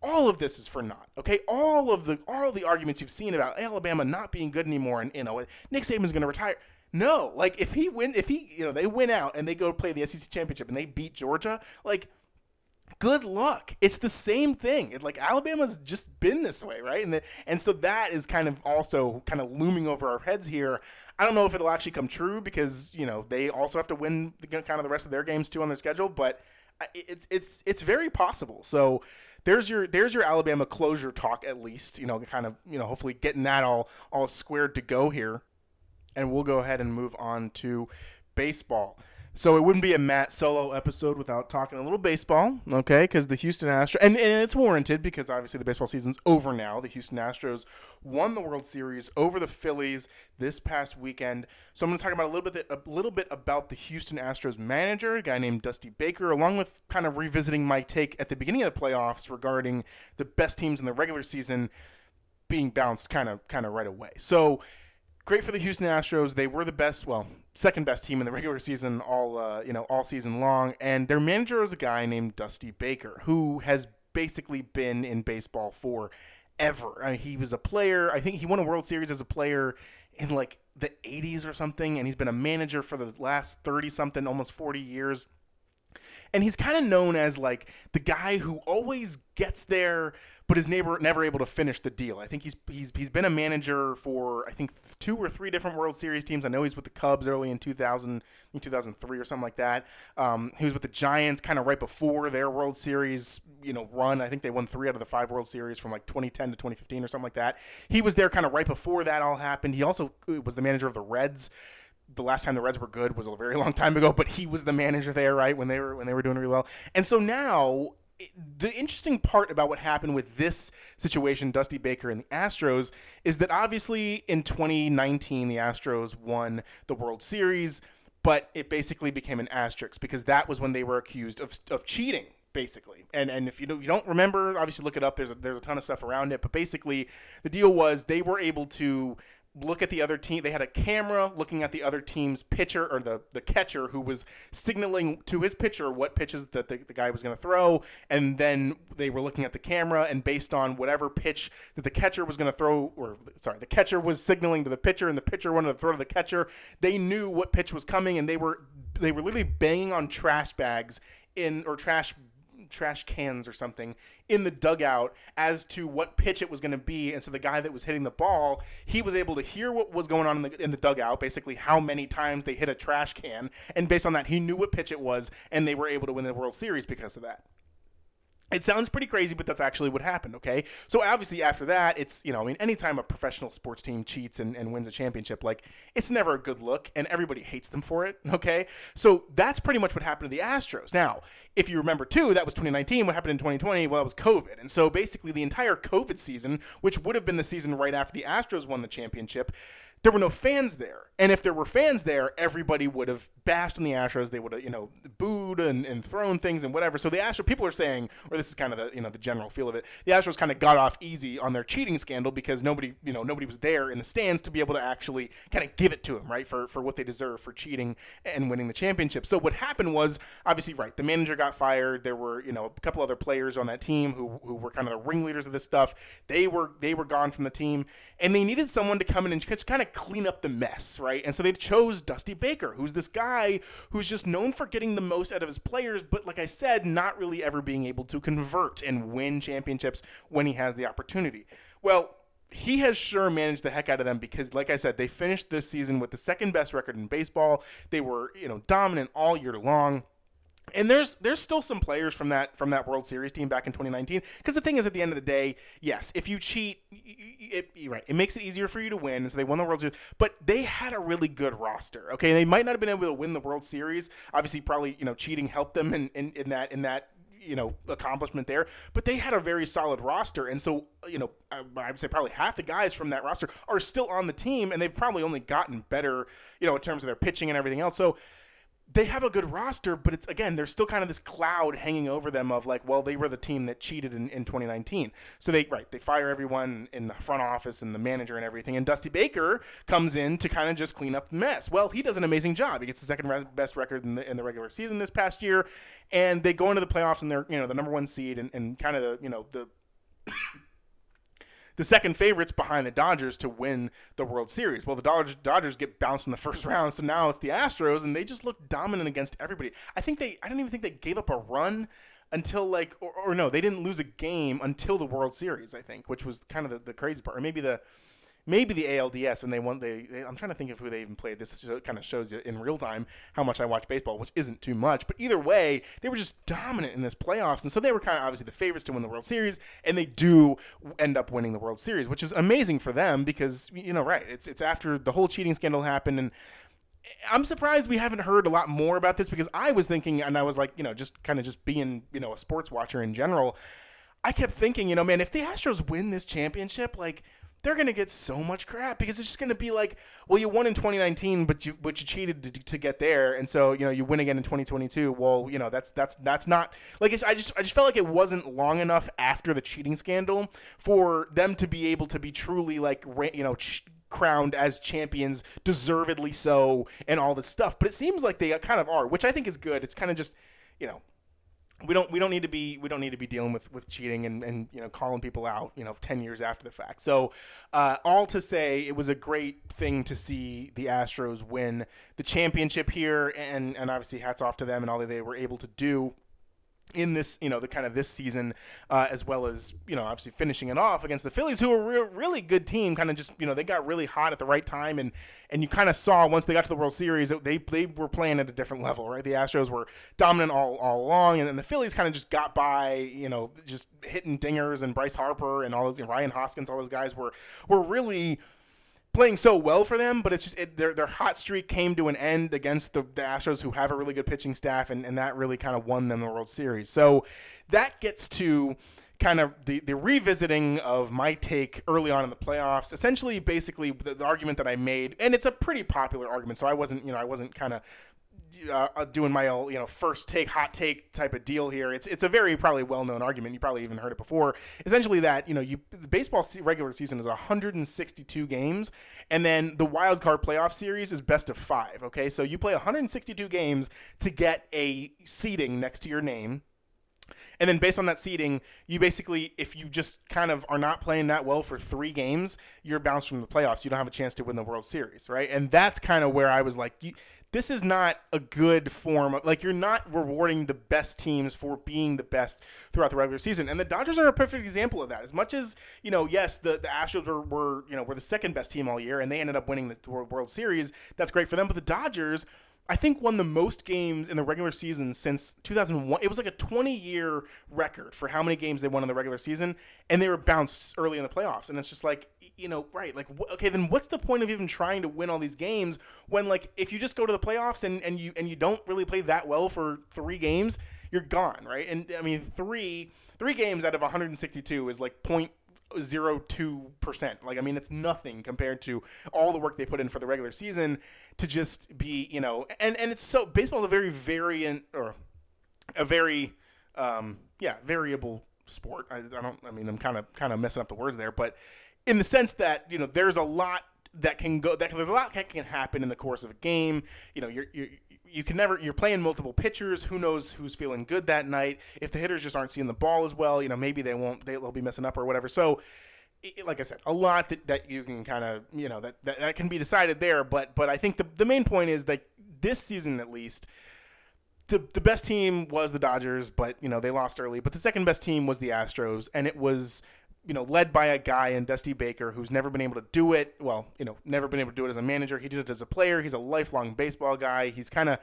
all of this is for naught. Okay, all of the all the arguments you've seen about Alabama not being good anymore and you know Nick Saban's going to retire. No, like if he win, if he you know they win out and they go play the SEC championship and they beat Georgia, like good luck. It's the same thing. It, like Alabama's just been this way, right? And the, and so that is kind of also kind of looming over our heads here. I don't know if it'll actually come true because you know they also have to win the, kind of the rest of their games too on their schedule, but uh, it's it's it's very possible. So there's your there's your Alabama closure talk at least. You know, kind of you know hopefully getting that all all squared to go here, and we'll go ahead and move on to baseball. So it wouldn't be a Matt solo episode without talking a little baseball, okay? Because the Houston Astros, and, and it's warranted because obviously the baseball season's over now. The Houston Astros won the World Series over the Phillies this past weekend. So I'm going to talk about a little bit a little bit about the Houston Astros manager, a guy named Dusty Baker, along with kind of revisiting my take at the beginning of the playoffs regarding the best teams in the regular season being bounced kind of kind of right away. So great for the Houston Astros. They were the best, well, second best team in the regular season all uh, you know all season long, and their manager is a guy named Dusty Baker, who has basically been in baseball for ever. I mean, he was a player. I think he won a World Series as a player in like the 80s or something, and he's been a manager for the last 30 something, almost 40 years. And he's kind of known as like the guy who always gets there but is neighbor never able to finish the deal. I think he's he's he's been a manager for I think two or three different World Series teams. I know he's with the Cubs early in 2000, in 2003 or something like that. Um, he was with the Giants kind of right before their World Series you know run. I think they won three out of the five World Series from like 2010 to 2015 or something like that. He was there kind of right before that all happened. He also was the manager of the Reds the last time the Reds were good was a very [LAUGHS] long time ago, but he was the manager there, right when they were when they were doing really well. And so now the interesting part about what happened with this situation, Dusty Baker and the Astros, is that obviously in 2019 the Astros won the World Series, but it basically became an asterisk because that was when they were accused of, of cheating basically. And and if you don't, you don't remember, obviously look it up. There's a, there's a ton of stuff around it, but basically the deal was they were able to look at the other team. They had a camera looking at the other team's pitcher or the, the catcher who was signaling to his pitcher what pitches that the, the guy was going to throw. And then they were looking at the camera, and based on whatever pitch that the catcher was going to throw, or sorry, the catcher was signaling to the pitcher, and the pitcher wanted to throw to the catcher, they knew what pitch was coming, and they were they were literally banging on trash bags in or trash trash cans or something in the dugout as to what pitch it was going to be. And so the guy that was hitting the ball, he was able to hear what was going on in the, in the dugout, basically how many times they hit a trash can. And based on that, he knew what pitch it was, and they were able to win the World Series because of that. It sounds pretty crazy, but that's actually what happened, okay? So obviously after that, it's, you know, I mean, anytime a professional sports team cheats and, and wins a championship, like, it's never a good look, and everybody hates them for it, [LAUGHS] okay? So that's pretty much what happened to the Astros. Now, if you remember too, that was 2019. What happened in 2020? Well, it was COVID. And so basically the entire COVID season, which would have been the season right after the Astros won the championship, there were no fans there. And if there were fans there, everybody would have bashed on the Astros. They would have, you know, booed and, and thrown things and whatever. So the Astros people are saying, or this is kind of the, you know, the general feel of it. The Astros kind of got off easy on their cheating scandal because nobody, you know, nobody was there in the stands to be able to actually kind of give it to them, right, for for what they deserve for cheating and winning the championship. So what happened was obviously right. The manager got fired. There were, you know, a couple other players on that team who who were kind of the ringleaders of this stuff. They were they were gone from the team, and they needed someone to come in and just kind of clean up the mess, right? And so they chose Dusty Baker, who's this guy who's just known for getting the most out of his players, but like I said, not really ever being able to convert and win championships when he has the opportunity. Well, he has sure managed the heck out of them because, like I said, they finished this season with the second best record in baseball. They were, you know, dominant all year long. And there's there's still some players from that from that World Series team back in 2019. Because the thing is, at the end of the day, yes, if you cheat, it, right, it makes it easier for you to win. So they won the World Series, but they had a really good roster. Okay, they might not have been able to win the World Series. Obviously, probably you know cheating helped them in, in, in that in that you know accomplishment there but they had a very solid roster and so you know I, would say probably half the guys from that roster are still on the team and they've probably only gotten better you know in terms of their pitching and everything else so they have a good roster, but it's again, there's still kind of this cloud hanging over them of like, well, they were the team that cheated in, in 2019. So they right, they fire everyone in the front office and the manager and everything, and Dusty Baker comes in to kind of just clean up the mess. Well, he does an amazing job. He gets the second best record in the, in the regular season this past year, and they go into the playoffs and they're you know the number one seed and, and kind of the you know the the second favorites behind the Dodgers to win the World Series. Well, the Dodgers, Dodgers get bounced in the [LAUGHS] first round, so now it's the Astros, and they just look dominant against everybody. I think they, I don't even think they gave up a run until like, or, or no, they didn't lose a game until the World Series, I think, which was kind of the, the crazy part, or maybe the maybe the ALDS when they won. They, they, I'm trying to think of who they even played. This uh, kind of shows you in real time how much I watch baseball, which isn't too much. But either way, they were just dominant in this playoffs, and so they were kind of obviously the favorites to win the World Series, and they do end up winning the World Series, which is amazing for them because you know, right? It's it's after the whole cheating scandal happened and. Eh, I'm surprised we haven't heard a lot more about this because I was thinking, and I was like, you know, just kind of just being, you know, a sports watcher in general. I kept thinking, you know, man, if the Astros win this championship, like, they're gonna get so much crap because it's just gonna be like, well, you won in 2019, but you but you cheated to, to get there, and so you know you win again in 2022. Well, you know that's that's that's not like I just I just felt like it wasn't long enough after the cheating scandal for them to be able to be truly like you know. Ch- crowned as champions, deservedly so, and all this stuff. But it seems like they kind of are, which I think is good. It's kind of just, you know, we don't we don't need to be we don't need to be dealing with with cheating and and you know calling people out you know 10 years after the fact. So uh, all to say it was a great thing to see the astros win the championship here and and obviously hats off to them and all that they were able to do in this, you know, the kind of this season, uh, as well as you know, obviously finishing it off against the Phillies, who were a re- really good team. Kind of just you know, they got really hot at the right time, and and you kind of saw once they got to the World Series, that they they were playing at a different level, right? The Astros were dominant all, all along, and then the Phillies kind of just got by, you know, just hitting dingers, and Bryce Harper and all those, Ryan Hoskins, all those guys were were really playing so well for them, but it's just it, their their hot streak came to an end against the, the Astros, who have a really good pitching staff, and, and that really kind of won them the World Series. So that gets to kind of the, the revisiting of my take early on in the playoffs. Essentially, basically, the, the argument that I made, and it's a pretty popular argument, so I wasn't, you know, I wasn't kind of uh, doing my you know first take hot take type of deal here. It's it's a very probably well known argument. You probably even heard it before. Essentially, that you know you the baseball regular season is 162 games, and then the wild card playoff series is best of five. Okay, so you play 162 games to get a seeding next to your name. And then based on that seeding, you basically, if you just kind of are not playing that well for three games, you're bounced from the playoffs. You don't have a chance to win the World Series, right? And that's kind of where I was like, you, this is not a good form of like you're not rewarding the best teams for being the best throughout the regular season. And the Dodgers are a perfect example of that. As much as, you know, yes, the, the Astros were, were, you know, were the second best team all year and they ended up winning the World Series. That's great for them. But the Dodgers I think won the most games in the regular season since 2001. It was like a 20 year record for how many games they won in the regular season, and they were bounced early in the playoffs. And it's just like, you know, right? Like, okay, then what's the point of even trying to win all these games when, like, if you just go to the playoffs and, and you and you don't really play that well for three games, you're gone, right? And I mean, three three games out of 162 is like point zero two percent. Like I mean, it's nothing compared to all the work they put in for the regular season to just be you know. And and it's so baseball is a very variant or a very um, yeah variable sport. I, I don't. I mean, I'm kind of kind of messing up the words there, but in the sense that you know, there's a lot that can go. That there's a lot that can happen in the course of a game. You know, you're, you're you can never you're playing multiple pitchers who knows who's feeling good that night if the hitters just aren't seeing the ball as well you know maybe they won't they'll be messing up or whatever so like I said, a lot that, that you can kind of, you know, that, that, that can be decided there. But but I think the, the main point is that this season, at least, the, the best team was the Dodgers, but, you know, they lost early. But the second best team was the Astros. And it was you know, led by a guy in Dusty Baker who's never been able to do it. Well, you know, never been able to do it as a manager. He did it as a player. He's a lifelong baseball guy. He's kind of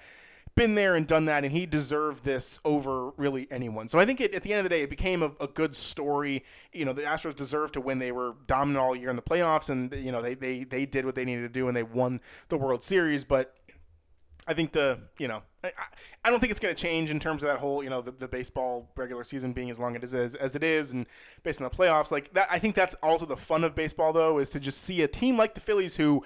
been there and done that, and he deserved this over really anyone. So I think it, at the end of the day, it became a, a, good story. You know, the Astros deserved to win. They were dominant all year in the playoffs, and you know they they they did what they needed to do, and they won the World Series. But I think the you know I, I don't think it's going to change in terms of that whole you know the, the baseball regular season being as long as it is as it is and based on the playoffs. Like that I think that's also the fun of baseball though is to just see a team like the Phillies who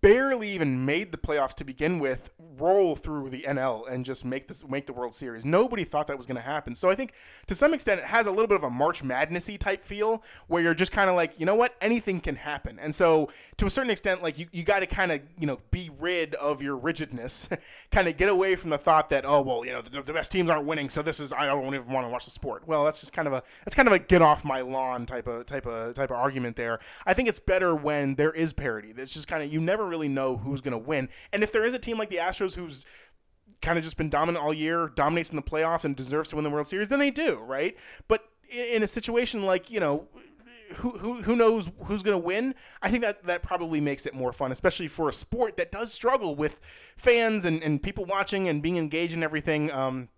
barely even made the playoffs to begin with roll through the NL and just make this make the World Series. Nobody thought that was going to happen. So I think to some extent it has a little bit of a March Madnessy type feel where you're just kind of like, you know what, anything can happen. And so to a certain extent like you, you got to kind of, you know, be rid of your rigidness, [LAUGHS] kind of get away from the thought that oh, well, you know, the, the best teams aren't winning, so this is I don't even want to watch the sport. Well, that's just kind of a that's kind of a get off my lawn type of type of type of argument there. I think it's better when there is parity. It's just kind of you never never really know who's going to win. And if there is a team like the Astros who's kind of just been dominant all year, dominates in the playoffs, and deserves to win the World Series, then they do, right? But in a situation like, you know, who, who, who knows who's going to win? I think that that probably makes it more fun, especially for a sport that does struggle with fans and, and people watching and being engaged in everything. Um,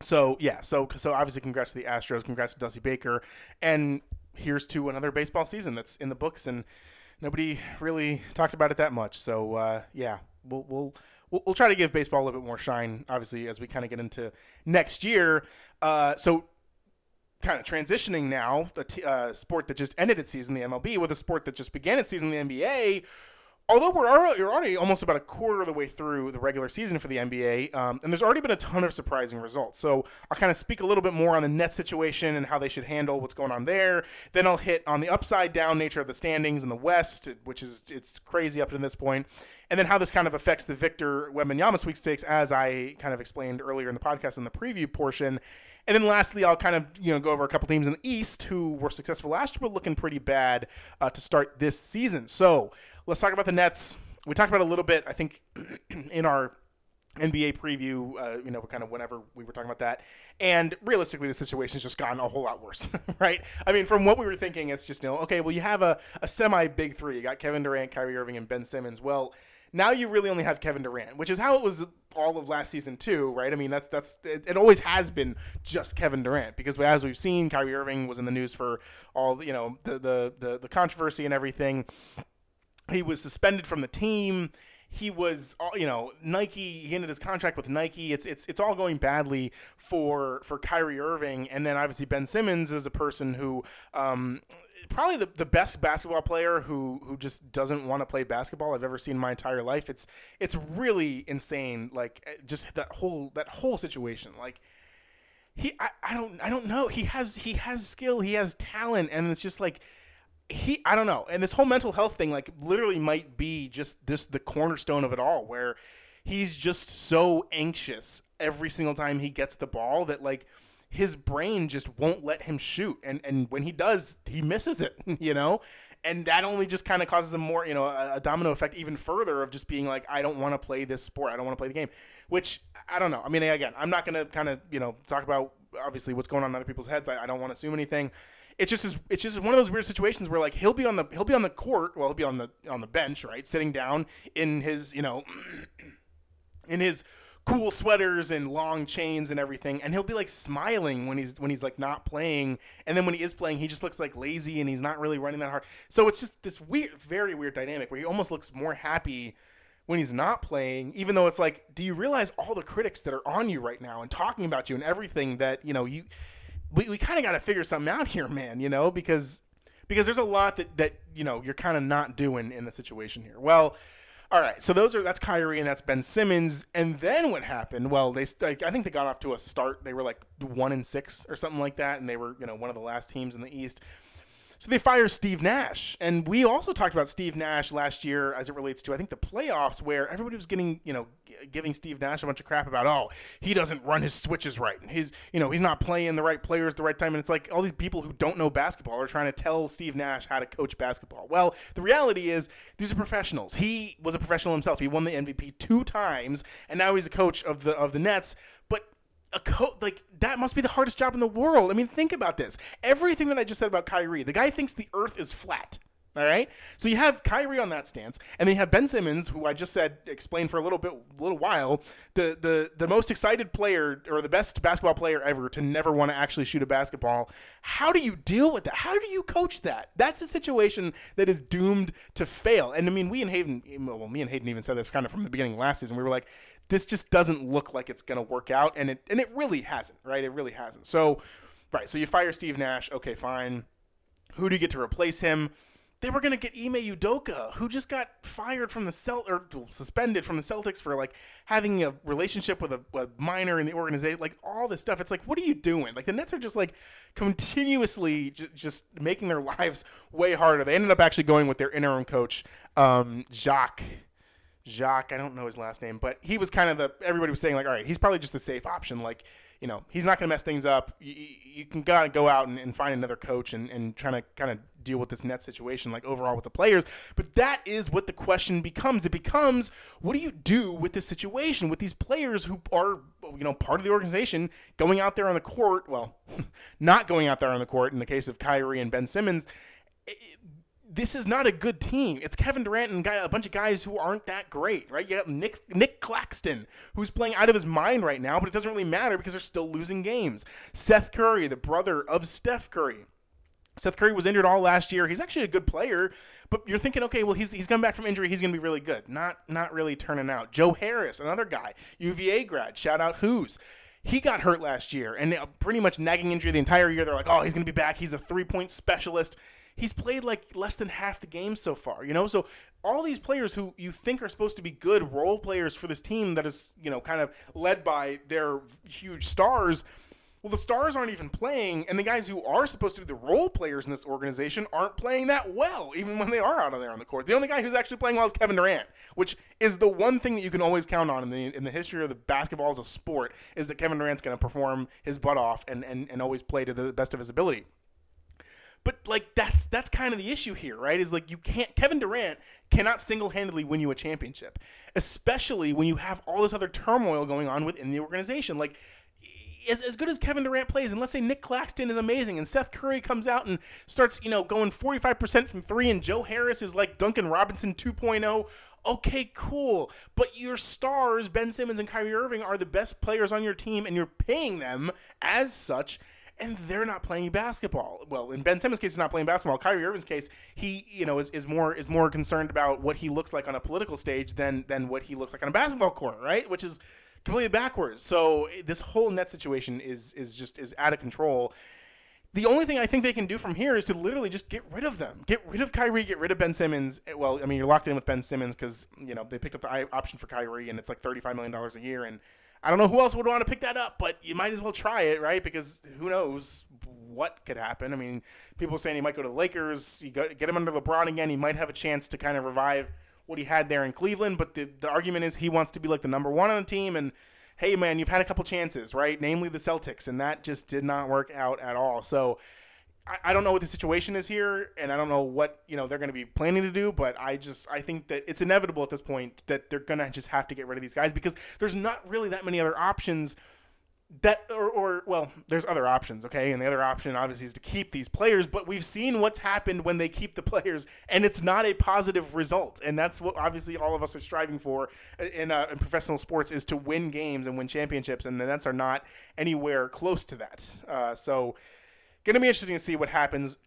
so yeah, so so obviously, congrats to the Astros, congrats to Dusty Baker, and here's to another baseball season that's in the books and nobody really talked about it that much. So uh, yeah, we'll, we'll we'll try to give baseball a little bit more shine, obviously, as we kind of get into next year. Uh, so kind of transitioning now, the t- uh, sport that just ended its season, the MLB, with a sport that just began its season, the NBA although we're already, almost about a quarter of the way through the regular season for the NBA, um, and there's already been a ton of surprising results. So I'll kind of speak a little bit more on the net situation and how they should handle what's going on there. Then I'll hit on the upside down nature of the standings in the West, which is it's crazy up to this point, and then how this kind of affects the Victor Wembanyama sweepstakes, as I kind of explained earlier in the podcast in the preview portion. And then lastly, I'll kind of you know go over a couple teams in the East who were successful last year but looking pretty bad uh, to start this season. So let's talk about the Nets. We talked about a little bit, I think, [CLEARS THROAT] in our NBA preview, uh, you know, kind of whenever we were talking about that. And realistically, the situation's just gotten a whole lot worse, [LAUGHS] right? I mean, from what we were thinking, it's just, you know, okay, well, you have a, a semi big three. You got Kevin Durant, Kyrie Irving, and Ben Simmons. Well, now you really only have Kevin Durant, which is how it was all of last season too, right? I mean, that's that's it, it, always has been just Kevin Durant because as we've seen, Kyrie Irving was in the news for all you know the the the, the controversy and everything. He was suspended from the team. He was uh, you know Nike he ended his contract with Nike. It's it's it's all going badly for for Kyrie Irving. And then obviously Ben Simmons is a person who um, probably the, the best basketball player who who just doesn't want to play basketball I've ever seen in my entire life. It's it's really insane. Like eh, just that whole that whole situation. Like he I, I don't I don't know. He has he has skill. He has talent. And it's just like he I don't know. And this whole mental health thing like literally might be just this the cornerstone of it all where he's just so anxious every single time he gets the ball that like his brain just won't let him shoot. And and when he does he misses it [LAUGHS] you know? And that only just kind of causes him more you know a, a, domino effect even further of just being like i don't want to play this sport. I don't want to play the game. Which i don't know. I mean again i'm not to kind of you know talk about obviously what's going on in other people's heads. I, I don't want to assume anything it's just is, it's just one of those weird situations where like he'll be on the he'll be on the court, well he'll be on the on the bench, right, sitting down in his you know [CLEARS THROAT] in his cool sweaters and long chains and everything and he'll be like smiling when he's when he's like not playing and then when he is playing he just looks like lazy and he's not really running that hard. So it's just this weird very weird dynamic where he almost looks more happy when he's not playing even though it's like do you realize all the critics that are on you right now and talking about you and everything that you know you we, we kind of got to figure something out here, man, you know, because because there's a lot that that you know you're kind of not doing in the situation here. Well, all right, so those are that's Kyrie and that's Ben Simmons, and then what happened? Well, they I think they got off to a start. They were like one and six or something like that, and they were you know one of the last teams in the East. So they fire Steve Nash. And we also talked about Steve Nash last year as it relates to, I think, the playoffs, where everybody was getting, you know, giving Steve Nash a bunch of crap about, oh, he doesn't run his switches right. And his, you know, he's not playing the right players at the right time. And it's like all these people who don't know basketball are trying to tell Steve Nash how to coach basketball. Well, the reality is these are professionals. He was a professional himself. He won the MVP two times, and now he's a coach of the of the Nets. But a coach like that must be the hardest job in the world. I mean, think about this. Everything that I just said about Kyrie, the guy thinks the earth is flat. All right. So you have Kyrie on that stance, and then you have Ben Simmons, who I just said explained for a little bit, a little while, the the the most excited player or the best basketball player ever to never want to actually shoot a basketball. How do you deal with that? How do you coach that? That's a situation that is doomed to fail. And I mean, we and Hayden, well, me and Hayden even said this kind of from the beginning last season. We were like, this just doesn't look like it's going to work out, and it and it really hasn't, right? It really hasn't. So, right. So you fire Steve Nash. Okay, fine. Who do you get to replace him? They were going to get Ime Udoka, who just got fired from the Celt or suspended from the Celtics for like having a relationship with a, a, minor in the organization, like all this stuff. It's like, what are you doing? Like the Nets are just like continuously j- just making their [LAUGHS] lives way harder. They ended up actually going with their interim coach, um, Jacques. Jacques, I don't know his last name, but he was kind of the everybody was saying like, all right, he's probably just the safe option. Like you know, he's not going to mess things up. You, you can go out and, and, find another coach and, and trying to kind of deal with this net situation, like overall with the players. But that is what the question becomes. It becomes, what do you do with this situation with these players who are, you know, part of the organization going out there on the court? Well, [LAUGHS] not going out there on the court in the case of Kyrie and Ben Simmons. It, this is not a good team. It's Kevin Durant and a bunch of guys who aren't that great, right? You got Nick Nick Claxton, who's playing out of his mind right now, but it doesn't really matter because they're still losing games. Seth Curry, the brother of Steph Curry. Seth Curry was injured all last year. He's actually a good player, but you're thinking, okay, well, he's he's come back from injury. He's going to be really good. Not not really turning out. Joe Harris, another guy, UVA grad. Shout out who's he got hurt last year and uh, pretty much nagging injury the entire year. They're like, oh, he's going to be back. He's a three point specialist he's played like less than half the games so far, you know? So all these players who you think are supposed to be good role players for this team that is, you know, kind of led by their huge stars, well, the stars aren't even playing, and the guys who are supposed to be the role players in this organization aren't playing that well, even when they are out of there on the court. The only guy who's actually playing well is Kevin Durant, which is the one thing that you can always count on in the in the history of the basketball as a sport, is that Kevin Durant's going to perform his butt off and, and, and always play to the best of his ability. But like that's that's kind of the issue here, right? Is like you can't Kevin Durant cannot single-handedly win you a championship, especially when you have all this other turmoil going on within the organization. Like as, as good as Kevin Durant plays, and let's say Nick Claxton is amazing, and Seth Curry comes out and starts, you know, going 45% from three, and Joe Harris is like Duncan Robinson 2.0. Okay, cool. But your stars, Ben Simmons and Kyrie Irving, are the best players on your team, and you're paying them as such and they're not playing basketball. Well, in Ben Simmons' case, he's not playing basketball. Kyrie Irving's case, he you know is, is more is more concerned about what he looks like on a political stage than than what he looks like on a basketball court, right? Which is completely backwards. So eh, this whole net situation is is just is out of control. The only thing I think they can do from here is to literally just get rid of them. Get rid of Kyrie, get rid of Ben Simmons. Eh, well, I mean, you're locked in with Ben Simmons because, you know, they picked up the option for Kyrie and it's like $35 million a year. And I don't know who else would want to pick that up, but you might as well try it, right? Because who knows what could happen. I mean, people saying he might go to the Lakers. You go, get him under LeBron again. He might have a chance to kind of revive what he had there in Cleveland. But the, the argument is he wants to be like the number one on the team. And hey, man, you've had a couple chances, right? Namely the Celtics. And that just did not work out at all. So I, I don't know what the situation is here, and I don't know what you know they're going to be planning to do. But I just I think that it's inevitable at this point that they're going to just have to get rid of these guys because there's not really that many other options that or, or well there's other options okay? And the other option obviously is to keep these players but we've seen what's happened when they keep the players and it's not a positive result. And that's what obviously all of us are striving for in, uh, in professional sports is to win games and win championships and the nets are not anywhere close to that. Uh, so to be interesting to see what happens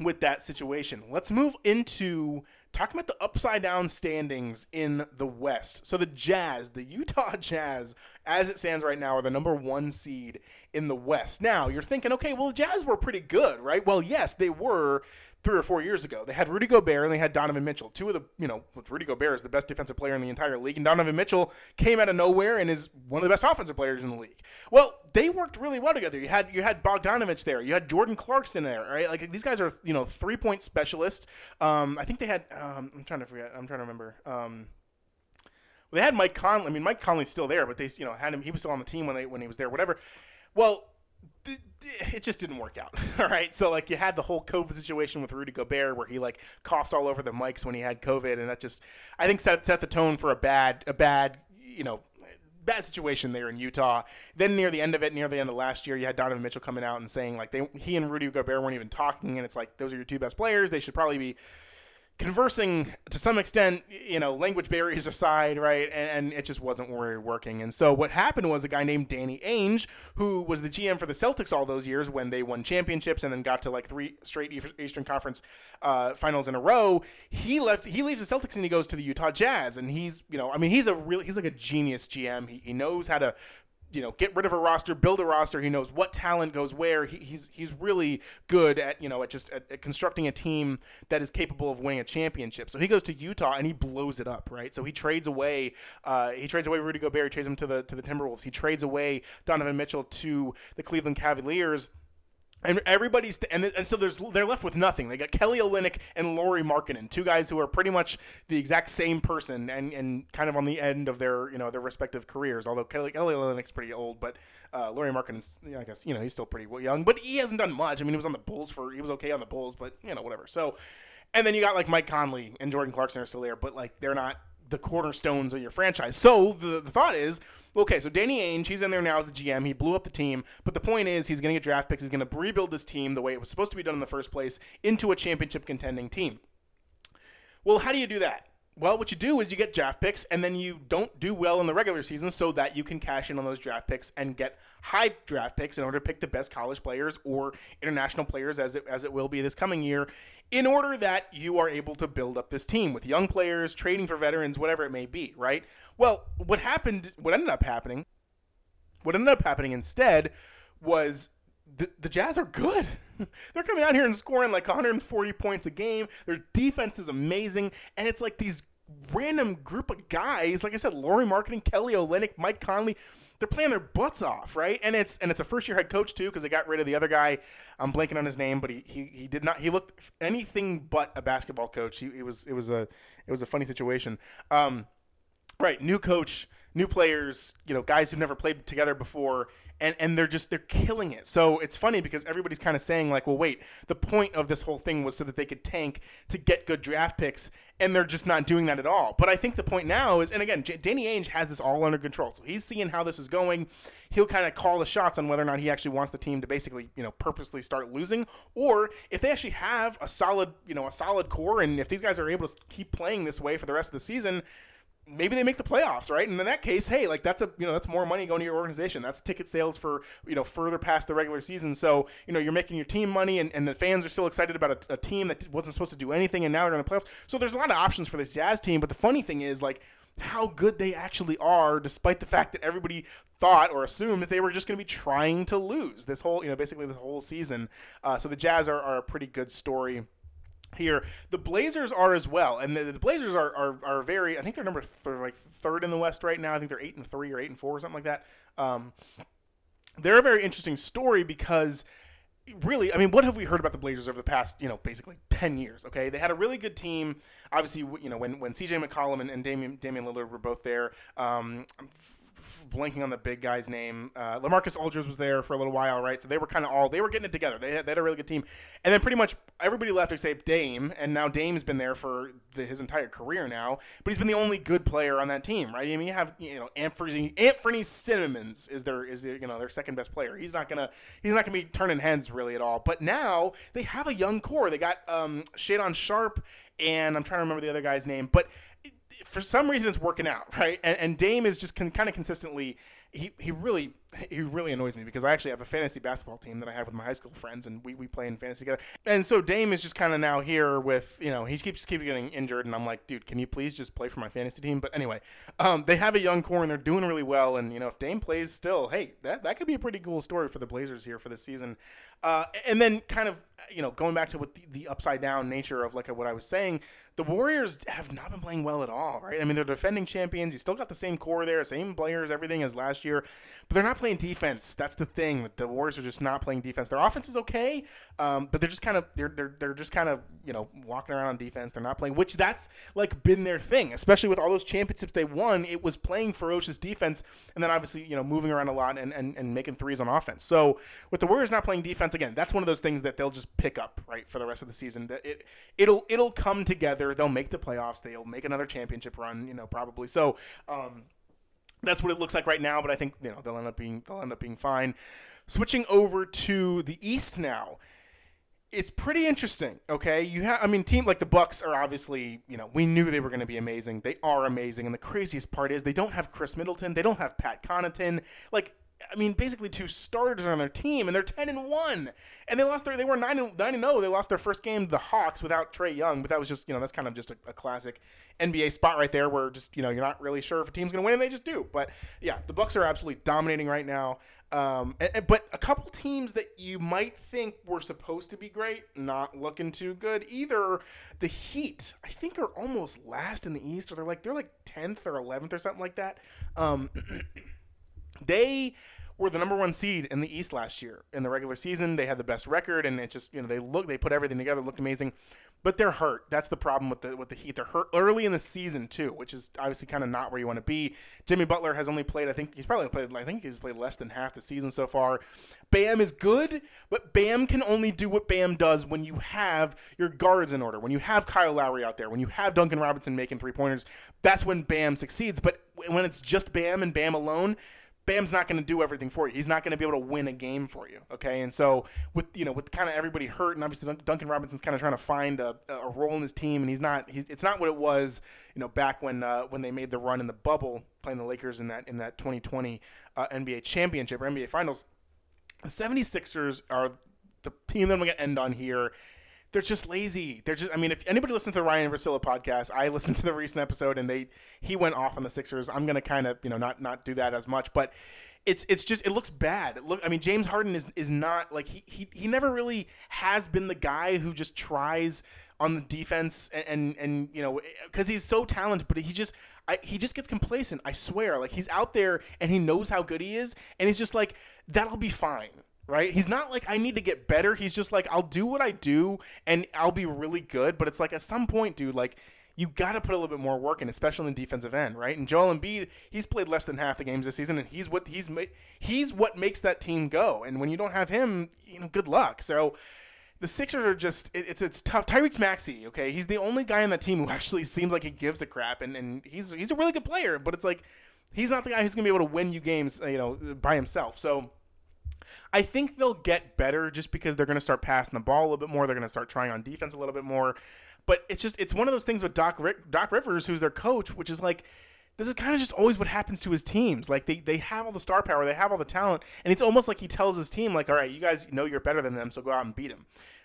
with that situation. Let's move into talking about the upside down standings in the West. So the Jazz, the Utah [LAUGHS] Jazz, as it stands right now, are the number one seed in the West. Now you're thinking, okay, well the Jazz were pretty good, right? Well, yes, they were three or four years ago. They had Rudy Gobert and they had Donovan Mitchell. Two of the, you know, Rudy Gobert is the best defensive player in the entire league, and Donovan Mitchell came out of nowhere and is one of the best offensive players in the league. Well, they worked really well together. You had you had Bogdanovich there. You had Jordan Clarkson there, right? Like these guys are, you know, three point specialists. Um, I think they had. Um, I'm trying to forget. I'm trying to remember. Um, they had Mike Conley. I mean, Mike Conley's still there, but they, you know, had him. He was still on the team when they when he was there. Whatever. Well, it just didn't work out. [LAUGHS] All right. So like you had the whole COVID situation with Rudy Gobert where he like coughs all over the mics when he had COVID and that just I think set set the tone for a bad a bad, you know, bad situation there in Utah. Then near the end of it, near the end of last year, you had Donovan Mitchell coming out and saying like they he and Rudy Gobert weren't even talking and it's like those are your two best players. They should probably be conversing to some extent, you know, language barriers aside, right? And, and, it just wasn't working. And so what happened was a guy named Danny Ainge, who was the GM for the Celtics all those years when they won championships and then got to like three straight Eastern Conference uh, finals in a row. He left. He leaves the Celtics and he goes to the Utah Jazz. And he's, you know, I mean, he's a really, he's like a genius GM. He, he knows how to you know get rid of a roster, build a roster. He knows what talent goes where. He, he's he's really good at you know at just at, at, constructing a team that is capable of winning a championship. So he goes to Utah and he blows it up, right? So he trades away uh, he trades away Rudy Gobert, he trades him to the to the Timberwolves. He trades away Donovan Mitchell to the Cleveland Cavaliers and everybody's and, and so there's they're left with nothing. They got Kelly Olynyk and Lauri Markkanen, two guys who are pretty much the exact same person and, and kind of on the end of their you know their respective careers. Although Kelly, Kelly Olynyk's pretty old, but uh, Lauri Markkanen's I guess you know he's still pretty young, but he hasn't done much. I mean, he was on the Bulls for he was okay on the Bulls, but you know whatever. So, and then you got like Mike Conley and Jordan Clarkson are still there, but like they're not the cornerstones of your franchise. So the, the thought is, okay, so Danny Ainge, he's in there now as the GM. He blew up the team, but the point is, he's going to get draft picks. He's going to rebuild this team the way it was supposed to be done in the first place into a championship contending team. Well, how do you do that? Well, what you do is you get draft picks, and then you don't do well in the regular season so that you can cash in on those draft picks and get high draft picks in order to pick the best college players or international players, as it, as it will be this coming year, in order that you are able to build up this team with young players, trading for veterans, whatever it may be, right? Well, what happened, what ended up happening, what ended up happening instead was the, the Jazz are good. [LAUGHS] They're coming out here and scoring like 140 points a game. Their defense is amazing, and it's like these random group of guys. Like I said, Lauri Markkanen, Kelly Olynyk, Mike Conley. They're playing their butts off, right? And it's and it's a first year head coach too because they got rid of the other guy. I'm blanking on his name, but he, he he did not. He looked anything but a basketball coach. He, it was it was a it was a funny situation. Um, right, new coach new players, you know, guys who've never played together before, and and they're just they're killing it. So it's funny because everybody's kind of saying like, well, wait, the point of this whole thing was so that they could tank to get good draft picks, and they're just not doing that at all. But I think the point now is, and again, J- Danny Ainge has this all under control, so he's seeing how this is going. He'll kind of call the shots on whether or not he actually wants the team to basically, you know, purposely start losing, or if they actually have a solid, you know, a solid core, and if these guys are able to keep playing this way for the rest of the season maybe they make the playoffs, right? And in that case, hey, like that's a you know that's more money going to your organization. That's ticket sales for you know further past the regular season. So you know you're making your team money, and, and the fans are still excited about a, a team that wasn't supposed to do anything, and now they're in the playoffs. So there's a lot of options for this Jazz team. But the funny thing is like how good they actually are, despite the fact that everybody thought or assumed that they were just going to be trying to lose this whole, you know, basically this whole season. Uh, so the Jazz are, are a pretty good story here. The Blazers are as well, and the, the Blazers are, are, are very. I think they're number th- like third in the West right now. I think they're eight and three or eight and four or something like that. Um, they're a very interesting story because really, I mean, what have we heard about the Blazers over the past, you know, basically 10 years? Okay. They had a really good team. Obviously, you know, when, when CJ McCollum and, and Damian, Damian Lillard were both there, um, blanking on the big guy's name. Uh, LaMarcus Aldridge was there for a little while, right? So they were kind of all they were getting it together. They had, they had a really good team, and then pretty much everybody left except Dame, and now Dame's been there for the, his entire career now. But he's been the only good player on that team, right? I mean, you have you know Anthony Anthony Simons is their is their, you know their second best player. He's not gonna he's not gonna be turning heads really at all. But now they have a young core. They got um, Shaedon Sharpe, and I'm trying to remember the other guy's name, but for some reason it's working out, right? And, and Dame is just con- kind of consistently he, he really [LAUGHS] he really annoys me because I actually have a fantasy basketball team that I have with my high school friends and we, we play in fantasy together. And so Dame is just kind of now here with, you know, he keeps keep getting injured and I'm like, dude, can you please just play for my fantasy team? But anyway, um, they have a young core and they're doing really well and you know, if Dame plays still, hey, that that could be a pretty cool story for the Blazers here for this season. Uh, and then kind of, you know, going back to what the, the upside down nature of like what I was saying, the Warriors have not been playing well at all, right? I mean, they're defending champions. You still got the same core there, same players, everything as last year, but they're not playing defense. That's the thing. The Warriors are just not playing defense. Their offense is okay, um, but they're just kind of they're, they're they're just kind of you know walking around on defense. They're not playing, which that's like been their thing, especially with all those championships they won. It was playing ferocious defense, and then obviously you know moving around a lot and and, and making threes on offense. So with the Warriors not playing defense again, that's one of those things that they'll just pick up right for the rest of the season. That it it'll it'll come together. They'll make the playoffs. They'll make another championship run. You know probably. So. Um, that's what it looks like right now, but I think you know they'll end up being they'll end up being fine. Switching over to the East now, it's pretty interesting. Okay, you have I mean, team like the Bucks are obviously you know we knew they were going to be amazing. They are amazing, and the craziest part is they don't have Khris Middleton, they don't have Pat Connaughton. Like I mean, basically two starters on their team, and they're ten and one, and they lost their they were nine and nine and zero. They lost their first game to the Hawks without Trae Young, but that was just you know that's kind of just a, a, classic NBA spot right there, where just you know you're not really sure if a team's to win, and they just do. But yeah, the Bucks are absolutely dominating right now. Um, and, and, but a couple teams that you might think were supposed to be great, not looking too good either. The Heat, I think, are almost last in the East, or they're like they're like tenth or eleventh or something like that. Um, [CLEARS THROAT] they were the number one seed in the East last year in the regular season. They had the best record, and it just you know they look they put everything together, looked amazing, but they're hurt. That's the problem with the with the Heat. They're hurt early in the season too, which is obviously kind of not where you want to be. Jimmy Butler has only played, I think he's probably played, I think he's played less than half the season so far. Bam is good, but Bam can only do what Bam does when you have your guards in order, when you have Kyle Lowry out there, when you have Duncan Robinson making three pointers. That's when Bam succeeds. But when it's just Bam and Bam alone Bam's not going to do everything for you. He's not going to be able to win a game for you. Okay, and so with you know with kind of everybody hurt, and obviously Duncan Robinson's kind of trying to find a, a role in his team, and he's not. He's it's not what it was. You know, back when uh, when they made the run in the bubble, playing the Lakers in that in that 2020 uh, NBA championship or NBA Finals. The 76ers are the team that I'm going to end on here they're just lazy. They're just. I mean, if anybody listens to the Ryan Russillo podcast, I listened to the recent episode and they he went off on the Sixers. I'm gonna kind of you know not not do that as much, but it's it's just it looks bad. Look, I mean, James Harden is is not like he he he never really has been the guy who just tries on the defense and and, and you know because he's so talented, but he just I, he just gets complacent. I swear, like he's out there and he knows how good he is, and he's just like that'll be fine right? He's not like I need to get better. He's just like I'll do what I do and I'll be really good. But it's like at some point, dude, like you got to put a little bit more work in, especially in the defensive end, right? And Joel Embiid, he's played less than half the games this season, and he's what he's he's what makes that team go. And when you don't have him, you know, good luck. So the Sixers are just it's it's tough. Tyrese Maxey, okay, he's the only guy on that team who actually seems like he gives a crap, and and he's he's a really good player, but it's like he's not the guy who's gonna be able to win you games, you know, by himself. So I think they'll get better just because they're going to start passing the ball a little bit more. They're going to start trying on defense a little bit more. But it's just it's one of those things with Doc Rick, Doc Rivers, who's their coach, which is like this is kind of just always what happens to his teams. Like they, they have all the star power, they have all the talent, and it's almost like he tells his team, like, all right, you guys know you're better than them, so go out and beat them.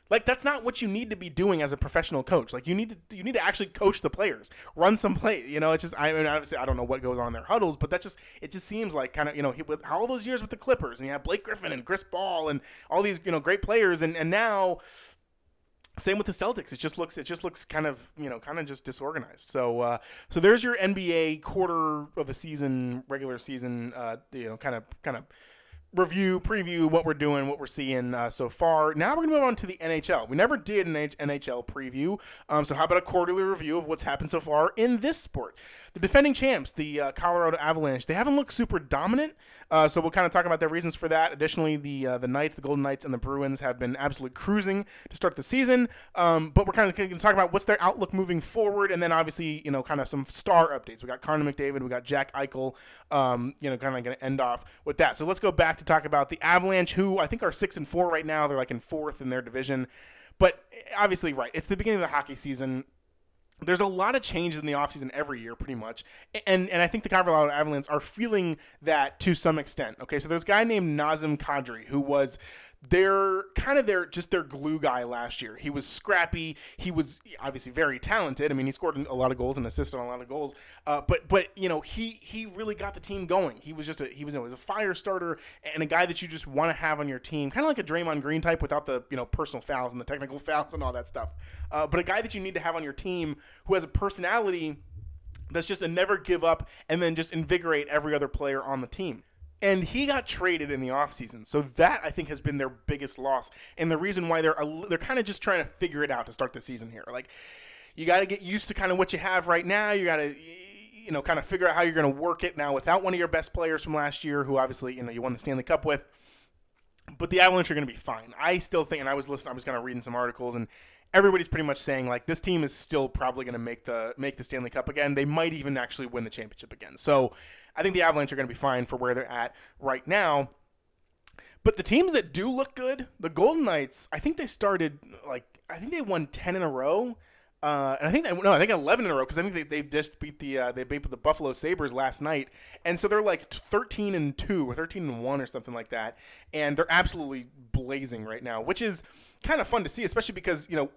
Like that's not what you need to be doing as a professional coach. Like you need to you need to actually coach the players, run some play. You know, it's just I mean obviously I don't know what goes on in their huddles, but that just it just seems like kind of you know he, with all those years with the Clippers and you have Blake Griffin and Chris Paul and all these you know great players and and now same with the Celtics. It just looks it just looks kind of you know kind of just disorganized. So uh, so there's your NBA quarter of the season, regular season. Uh, you know, kind of kind of review, preview what we're doing, what we're seeing uh, so far. Now we're going to move on to the NHL. We never did an NHL preview, um, so how about a quarterly review of what's happened so far in this sport? The defending champs, the uh, Colorado Avalanche, they haven't looked super dominant, uh, so we'll kind of talk about their reasons for that. Additionally, the uh, the Knights, the Golden Knights, and the Bruins have been absolutely cruising to start the season. Um, but we're kind of going to talk about what's their outlook moving forward, and then obviously, you know, kind of some star updates. We got Connor McDavid, we got Jack Eichel, um, you know, kind of going to end off with that. So let's go back to talk about the Avalanche, who I think are six and four right now. They're like in fourth in their division. But eh, obviously, right, it's the beginning of the hockey season there's a lot of changes in the offseason every year, pretty much. And and I think the Colorado Avalanche are feeling that to some extent. Okay, so there's a guy named Nazem Kadri who was they're kind of their just their glue guy last year. He was scrappy. He was obviously very talented. I mean, he scored a lot of goals and assisted on a lot of goals. Uh, but but you know he he really got the team going. He was just a he was, you know, was a fire starter and a guy that you just want to have on your team, kind of like a Draymond Green type without the you know personal fouls and the technical [LAUGHS] fouls and all that stuff. Uh, but a guy that you need to have on your team who has a personality that's just a never give up and then just invigorate every other player on the team and he got traded in the offseason. So that I think has been their biggest loss and the reason why they're they're kind of just trying to figure it out to start the season here. Like you got to get used to kind of what you have right now. You got to you know kind of figure out how you're going to work it now without one of your best players from last year who obviously, you know, you won the Stanley Cup with. But the Avalanche are going to be fine. I still think and I was listening I was kind of reading some articles and everybody's pretty much saying like this team is still probably going to make the make the Stanley Cup again. They might even actually win the championship again. So I think the Avalanche are going to be fine for where they're at right now. But the teams that do look good, the Golden Knights, I think they started like I think they won ten in a row. Uh, and I think they, no, I think eleven in a row because I think they, they just beat the uh, they beat the Buffalo Sabres last night, and so they're like thirteen and two or thirteen and one or something like that, and they're absolutely blazing right now, which is kind of fun to see, especially because you know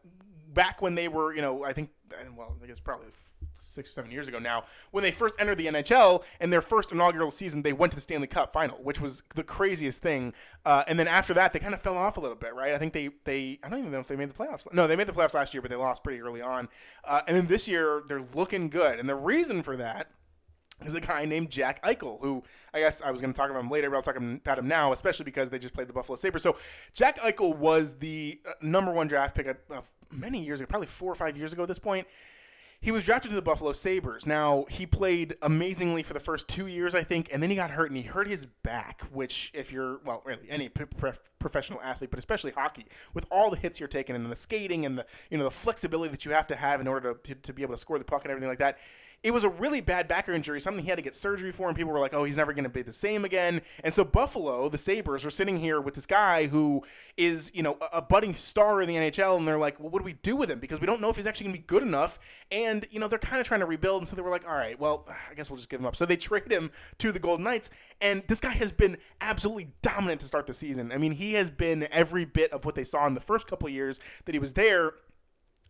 back when they were you know I think well I guess probably six or seven years ago now, when they first entered the NHL in their first inaugural season, they went to the Stanley Cup final, which was the craziest thing. Uh, and then after that, they kind of fell off a little bit, right? I think they, they I don't even know if they made the playoffs. No, they made the playoffs last year, but they lost pretty early on. Uh, and then this year, they're looking good. And the reason for that is a guy named Jack Eichel, who I guess I was going to talk about him later, but I'll talk about him now, especially because they just played the Buffalo Sabres. So Jack Eichel was the uh, number one draft pick of many years ago, probably four or five years ago at this point. He was drafted to the Buffalo Sabres. Now, he played amazingly for the first two years, I think, and then he got hurt and he hurt his back, which, if you're, well, really, any professional athlete, but especially hockey, with all the hits you're taking and the skating and the, you know, the flexibility that you have to have in order to, to, to be able to score the puck and everything like that, it was a really bad back injury, something he had to get surgery for, and people were like, oh, he's never going to be the same again. And so Buffalo, the Sabres, are sitting here with this guy who is, you know, a, budding star in the NHL, and they're like, well, what do we do with him? Because we don't know if he's actually going to be good enough. And, you know, they're kind of trying to rebuild, and so they were like, all right, well, I guess we'll just give him up. So they trade him to the Golden Knights, and this guy has been absolutely dominant to start the season. I mean, he has been every bit of what they saw in the first couple years that he was there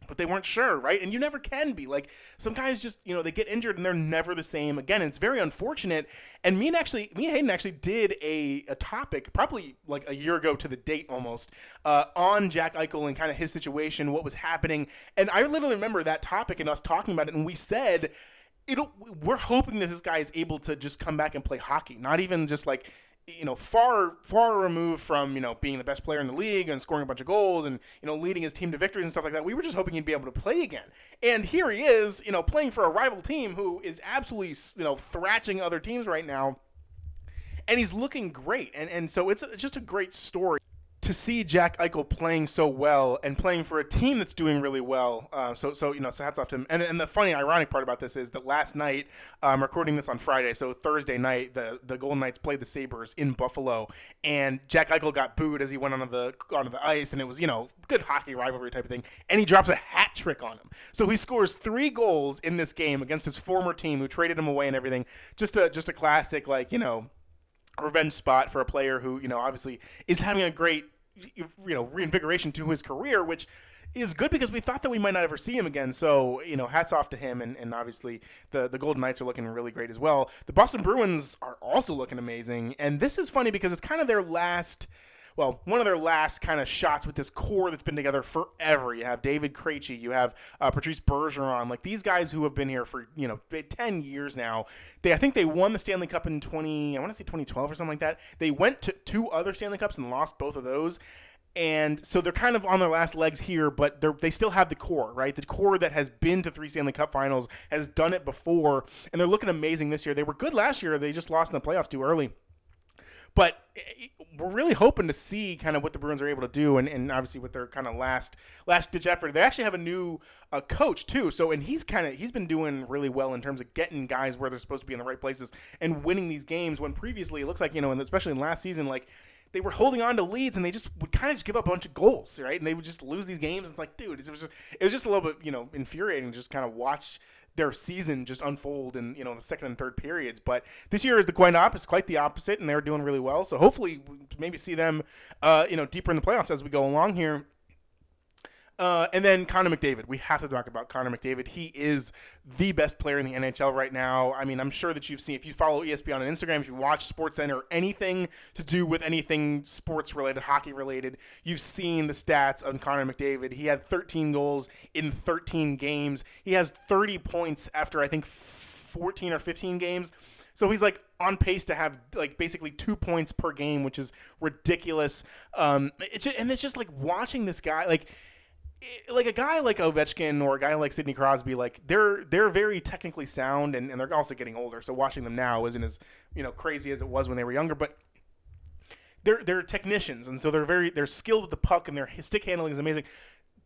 but they weren't sure, right? And you never can be. Like some guys just, you know, they get injured and they're never the same again. It's very unfortunate. And me and actually, me and Hayden actually did a, a topic probably like a year ago to the date almost uh, on Jack Eichel and kind of his situation, what was happening. And I literally remember that topic and us talking about it. And we said, it'll, we're hoping that this guy is able to just come back and play hockey, not even just like you know, far far removed from you know being the best player in the league and scoring a bunch of goals and you know leading his team to victories and stuff like that. We were just hoping he'd be able to play again, and here he is, you know, playing for a rival team who is absolutely you know thrashing other teams right now, and he's looking great, and and so it's just a great story to see Jack Eichel playing so well and playing for a team that's doing really well. Uh, so, so you know, so hats off to him. And, and the funny, ironic part about this is that last night, I'm um, recording this on Friday, so Thursday night, the the Golden Knights played the Sabres in Buffalo, and Jack Eichel got booed as he went onto the onto the ice, and it was you know good hockey rivalry type of thing, and he drops a hat trick on him. So he scores three goals in this game against his former team who traded him away and everything. Just a just a classic, like you know revenge spot for a player who you know obviously is having a great you know reinvigoration to his career, which is good because we thought that we might not ever see him again. So, you know, hats off to him. And, and obviously, the, the Golden Knights are looking really great as well. The Boston Bruins are also looking amazing. And this is funny because it's kind of their last well, one of their last kind of shots with this core that's been together forever. You have David Krejci, you have uh, Patrice Bergeron, like these guys who have been here for you know ten years now. They I think they won the Stanley Cup in twenty I want to say twenty twelve or something like that. They went to two other Stanley Cups and lost both of those and so they're kind of on their last legs here, but they they still have the core, right? The core that has been to three Stanley Cup Finals has done it before, and they're looking amazing this year. They were good last year; they just lost in the playoffs too early. But we're really hoping to see kind of what the Bruins are able to do, and, and obviously with their kind of last last ditch effort, they actually have a new uh, coach too. So and he's kind of he's been doing really well in terms of getting guys where they're supposed to be in the right places and winning these games. When previously it looks like you know, and especially in last season, like they were holding on to leads and they just would kind of just give up a bunch of goals, right? And they would just lose these games. And it's like, dude, it was just, it was just a little bit you know infuriating to just kind of watch their season just unfold in you know the second and third periods. But this year is the quite opposite, quite the opposite, and they're doing really well. So hopefully, maybe see them, uh, you know, deeper in the playoffs as we go along here. Uh, and then Connor McDavid. We have to talk about Connor McDavid. He is the best player in the NHL right now. I mean, I'm sure that you've seen, if you follow ESPN on Instagram, if you watch Sports Center, anything to do with anything sports related, hockey related, you've seen the stats on Connor McDavid. He had 13 goals in 13 games. He has 30 points after, I think, 14 or 15 games. So he's like on pace to have like basically two points per game, which is ridiculous. Um, it's just, and it's just like watching this guy, like like a guy like Ovechkin or a guy like Sidney Crosby, like they're they're very technically sound and, and they're also getting older. So watching them now isn't as you know crazy as it was when they were younger, but they're they're technicians and so they're very they're skilled with the puck and their stick handling is amazing.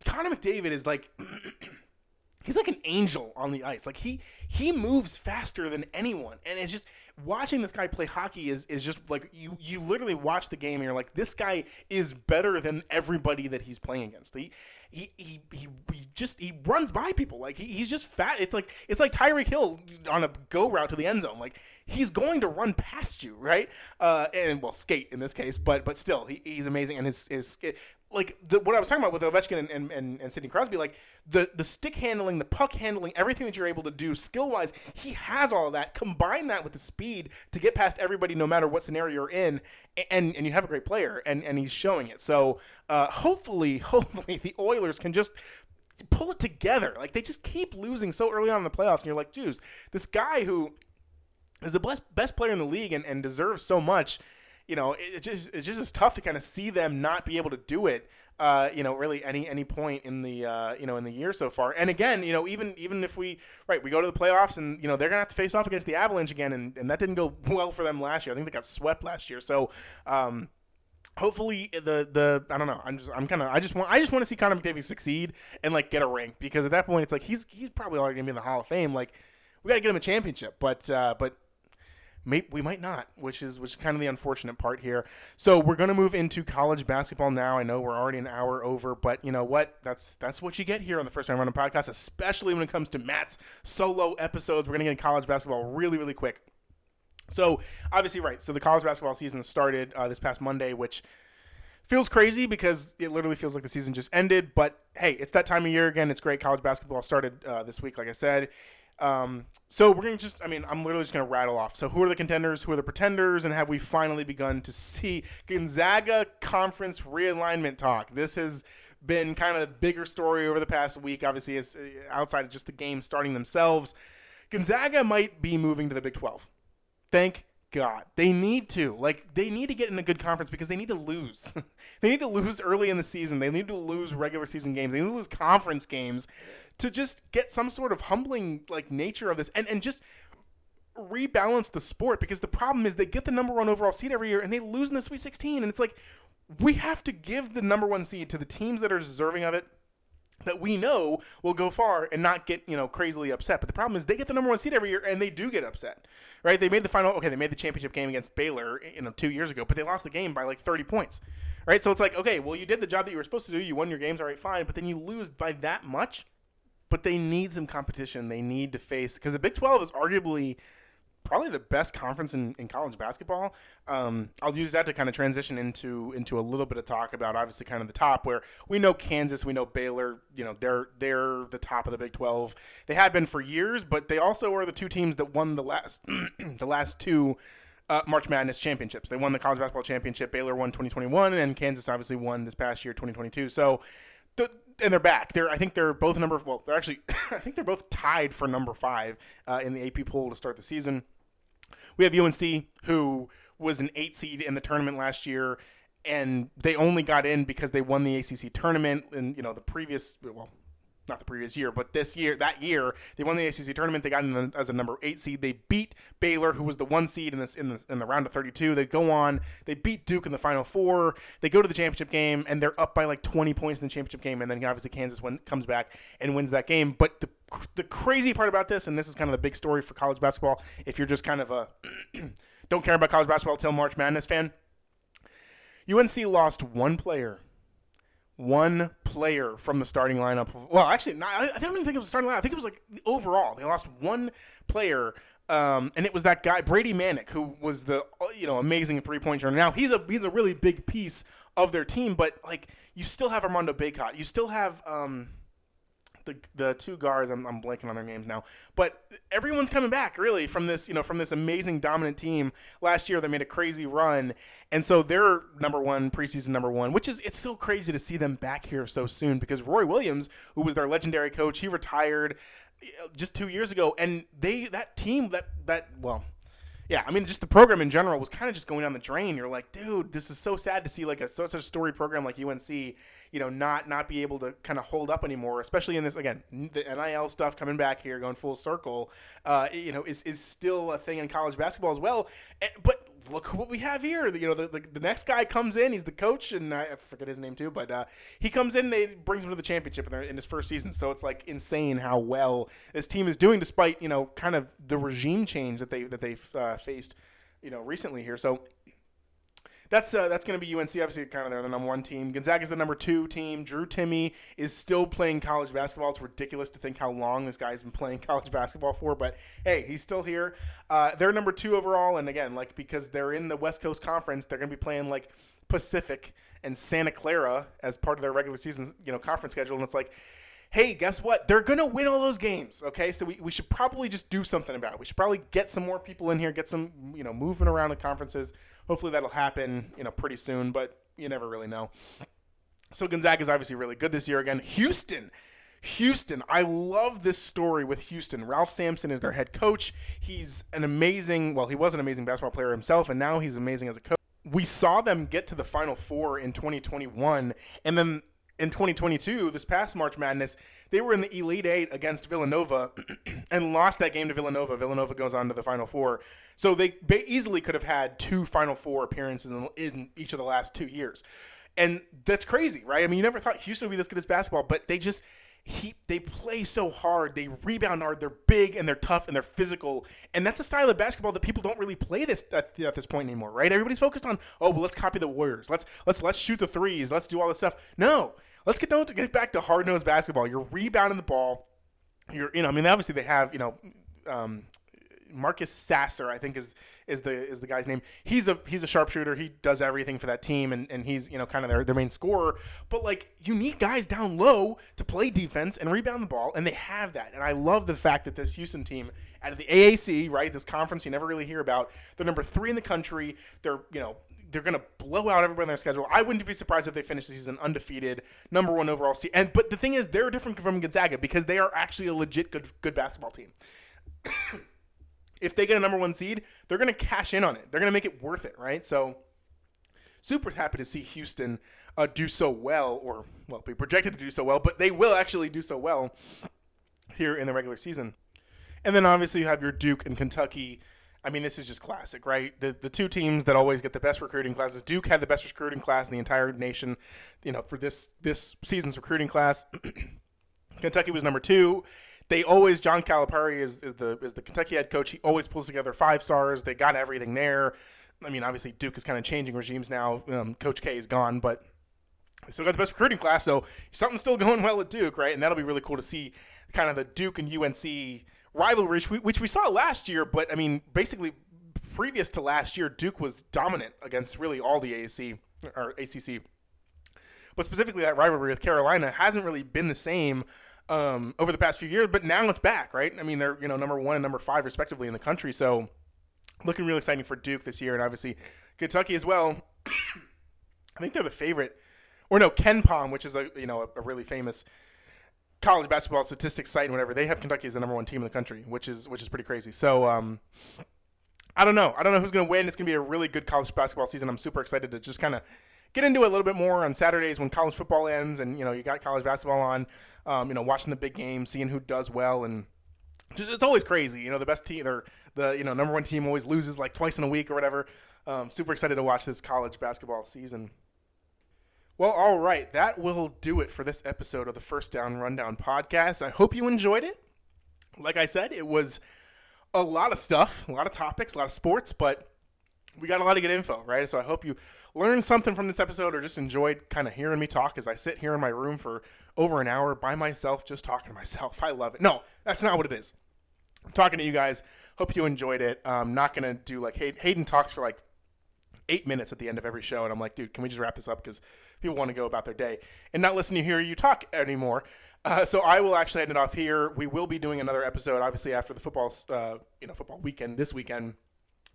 Connor McDavid is like [CLEARS THROAT] he's like an angel on the ice. Like he he moves faster than anyone, and it's just watching this guy play hockey is is just like you you literally watch the game and you're like this guy is better than everybody that he's playing against. He he he, he, just he runs by people like he, he's just fat. It's like it's like Tyreek Hill on a go route to the end zone. Like he's going to run past you, right? Uh, and well, skate in this case, but but still, he, he's amazing. And his his like the, what I was talking about with Ovechkin and, and, and, and Sidney Crosby, like the the stick handling, the puck handling, everything that you're able to do skill wise, he has all of that. Combine that with the speed to get past everybody, no matter what scenario you're in, and and you have a great player, and and he's showing it. So uh, hopefully, [LAUGHS] hopefully the Oilers can just pull it together. Like they just keep losing so early on in the playoffs, and you're like, Jews, this guy who is the best best player in the league and, and deserves so much you know, it, just it's just as tough to kind of see them not be able to do it. Uh, you know, really any any point in the uh, you know in the year so far. And again, you know, even even if we right, we go to the playoffs and you know they're gonna have to face off against the Avalanche again, and, and that didn't go [LAUGHS] well for them last year. I think they got swept last year. So. Um, hopefully the the I don't know I'm just I'm kind of I just want I just want to see Connor McDavid succeed and like get a ring because at that point it's like he's he's probably already gonna be in the Hall of Fame like we got to get him a championship but uh, but We might not, which is which is kind of the unfortunate part here. So we're going to move into college basketball now. I know we're already an hour over, but you know what? That's that's what you get here on the First Down Rundown podcast, especially when it comes to Matt's solo episodes. We're going to get in college basketball really, really quick. So obviously, right. So the college basketball season started uh, this past Monday, which feels crazy because it literally feels like the season just ended. But hey, it's that time of year again. It's great. College basketball started uh, this week, like I said. Um, so we're to just, I mean, I'm literally just to rattle off. So who are the contenders? Who are the pretenders? And have we finally begun to see Gonzaga conference realignment talk? This has been kind of a bigger story over the past week. Obviously, it's uh, outside of just the games starting themselves. Gonzaga might be moving to the Big 12. Thank God. They need to. Like, they need to get in a good conference because they need to lose. [LAUGHS] they need to lose early in the season. They need to lose regular season games. They need to lose conference games to just get some sort of humbling, like, nature of this. And, and just rebalance the sport because the problem is they get the number one overall seed every year and they lose in the Sweet 16. And it's like, we have to give the number one seed to the teams that are deserving of it that we know will go far and not get you know crazily upset. But the problem is they get the number one seed every year and they do get upset, right? They made the final. Okay, they made the championship game against Baylor you know two years ago, but they lost the game by like thirty points, right? So it's like okay, well you did the job that you were supposed to do. You won your games, all right, fine, but then you lose by that much. But they need some competition. They need to face because the Big Twelve is arguably probably the best conference in, in college basketball. Um, I'll use that to kind of transition into into a little bit of talk about obviously kind of the top where we know Kansas, we know Baylor, you know, they're they're the top of the Big 12. They have been for years, but they also are the two teams that won the last [CLEARS THROAT] the last two uh, March Madness championships. They won the college basketball championship. Baylor won 2021 and Kansas obviously won this past year 2022. So the, and they're back. They're I think they're both number well. They're actually [LAUGHS] I think they're both tied for number five uh, in the AP poll to start the season. We have UNC who was an eight seed in the tournament last year, and they only got in because they won the ACC tournament. And you know the previous well. Not the previous year, but this year, that year, they won the ACC tournament. They got in as a number eight seed. They beat Baylor, who was the one seed in this in the in the round of 32. They go on. They beat Duke in the final four. They go to the championship game, and they're up by like 20 points in the championship game. And then obviously Kansas win, comes back and wins that game. But the the crazy part about this, and this is kind of the big story for college basketball, if you're just kind of a [CLEARS THROAT] don't care about college basketball till March Madness fan, UNC lost one player, one player from the starting lineup. Well, actually, not, I don't even think it was starting lineup. I think it was like overall they lost one player. Um, and it was that guy Brady Manek who was the you know amazing three point shooter. Now he's a he's a really big piece of their team, but like you still have Armando Bacot, you still have um, the the two guards. I'm, I'm blanking on their names now, but everyone's coming back really from this you know from this amazing dominant team last year. that made a crazy run, and so they're number one preseason number one, which is it's so crazy to see them back here so soon because Roy Williams, who was their legendary coach, he retired uh, just two years ago, and they that team that that well yeah, I mean, just the program in general was kind of just going down the drain. You're like, dude, this is so sad to see like a such a storied program like UNC, you know, not not be able to kind of hold up anymore, especially in this again the NIL stuff coming back here, going full circle. Uh, you know, is is still a thing in college basketball as well. But look what we have here. You know, the, the, the, next guy comes in. He's the coach, and I forget his name too, but uh, he comes in. They brings him to the championship in, in, his first season. So it's like insane how well this team is doing, despite you know kind of the regime change that they that they've uh, faced, you know, recently here. So that's uh, that's going to be UNC. Obviously, kind of they're the number one team. Gonzaga is the number two team. Drew Timme is still playing college basketball. It's ridiculous to think how long this guy's been playing [LAUGHS] college basketball for, but hey, he's still here. Uh, they're number two overall, and again, like because they're in the West Coast Conference, they're going to be playing like Pacific and Santa Clara as part of their regular season, you know, conference schedule, and it's like hey, guess what? They're going to win all those games. Okay. So we, we should probably just do something about it. We should probably get some more people in here, get some, you know, movement around the conferences. Hopefully that'll happen, you know, pretty soon, but you never really know. So Gonzaga is obviously really good this year again. Houston. Houston, I love this story with Houston. Ralph Sampson is their head coach. He's an amazing, well, he was an amazing basketball player himself, and now he's amazing as a coach. We saw them get to the Final Four in 2021, and then in 2022, this past March Madness, they were in the Elite Eight against Villanova [CLEARS THROAT] and lost that game to Villanova. Villanova goes on to the Final Four. So they easily could have had two Final Four appearances in, in each of the last two years. And that's crazy, right? I mean, you never thought Houston would be this good as basketball, but they just he they play so hard, they rebound hard, they're big and they're tough and they're physical, and that's a style of basketball that people don't really play this at, at this point anymore, right? Everybody's focused on oh well, let's copy the Warriors, let's let's let's shoot the threes, let's do all this stuff. No, let's get to get back to hard nosed basketball. You're rebounding the ball. You're you know I mean obviously they have you know. Um, Marcus Sasser, I think is is the is the guy's name. He's a he's a sharpshooter. He does everything for that team, and, and he's you know kind of their, their main scorer. But like you need guys down low to play defense and rebound the ball, and they have that. And I love the fact that this Houston team out of the AAC, right, this conference you never really hear about, they're number three in the country. They're you know they're gonna blow out everybody on their schedule. I wouldn't be surprised if they finish the season undefeated, number one overall seed. And but the thing is, they're different from Gonzaga because they are actually a legit good good basketball team. [COUGHS] if they get a number one seed, they're going to cash in on it. They're going to make it worth it, right? So, super happy to see Houston uh, do so well, or, well, be projected to do so well, but they will actually do so well here in the regular season. And then obviously you have your Duke and Kentucky. I mean, this is just classic, right? The the two teams that always get the best recruiting classes. Duke had the best recruiting class in the entire nation, you know, for this this season's recruiting class. [CLEARS THROAT] Kentucky was number two. They always John Calipari is, is the is the Kentucky head coach. He always pulls together five stars. They got everything there. I mean, obviously Duke is kind of changing regimes now. Um, coach K is gone, but they still got the best recruiting class. So something's still [LAUGHS] going well at Duke, right? And that'll be really cool to see kind of the Duke and UNC rivalry, which we, saw last year. But I mean, basically, previous to last year, Duke was dominant against really all the AAC or ACC. But specifically, that rivalry with Carolina hasn't really been the same um, over the past few years. But now it's back, right? I mean, they're you know number one and number five respectively in the country. So looking real exciting for Duke this year, and obviously Kentucky as well. [COUGHS] I think they're the favorite, or no, KenPom, which is a you know a, a really famous college basketball statistics site and whatever, they have Kentucky as the number one team in the country, which is which is pretty crazy. So um, I don't know. I don't know who's going to win. It's going to be a really good college basketball season. I'm super excited to just kind of get into it a little bit more on Saturdays when college football ends, and you know you got college basketball on. Um, you know, watching the big games, seeing who does well, and just it's always crazy. You know, the best team, or the you know number one team always loses like twice in a week or whatever. Um, super excited to watch this college basketball season. Well, all right, that will do it for this episode of the First Down Rundown podcast. I hope you enjoyed it. Like I said, it was a lot of stuff, a lot of topics, a lot of sports, but we got a lot of good info, right? So I hope you learned something from this episode or just enjoyed kind of hearing me talk as I sit here in my room for over an hour by myself, just talking to myself. I love it. No, that's not what it is. I'm talking to you guys. Hope you enjoyed it. I'm not going to do like Hayden talks for like eight minutes at the end of every show, and I'm like, dude, can we just wrap this up because people want to go about their day and not listen to hear you talk anymore. Uh, so I will actually end it off here. We will be doing another episode, obviously after the football, uh, you know, football weekend this weekend.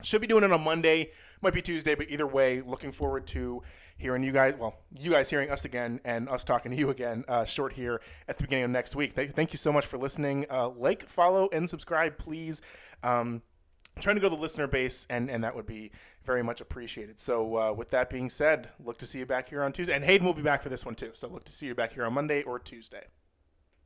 Should be doing it on Monday, might be Tuesday, but either way, looking forward to hearing you guys. Well, you guys hearing us again and us talking to you again. Uh, short here at the beginning of next week. Th- thank you so much for listening. Uh, like, follow, and subscribe, please. Um, trying to go to the listener base, and, and that would be very much appreciated. So, uh, with that being said, look to see you back here on Tuesday. And Hayden will be back for this one too. So, look to see you back here on Monday or Tuesday.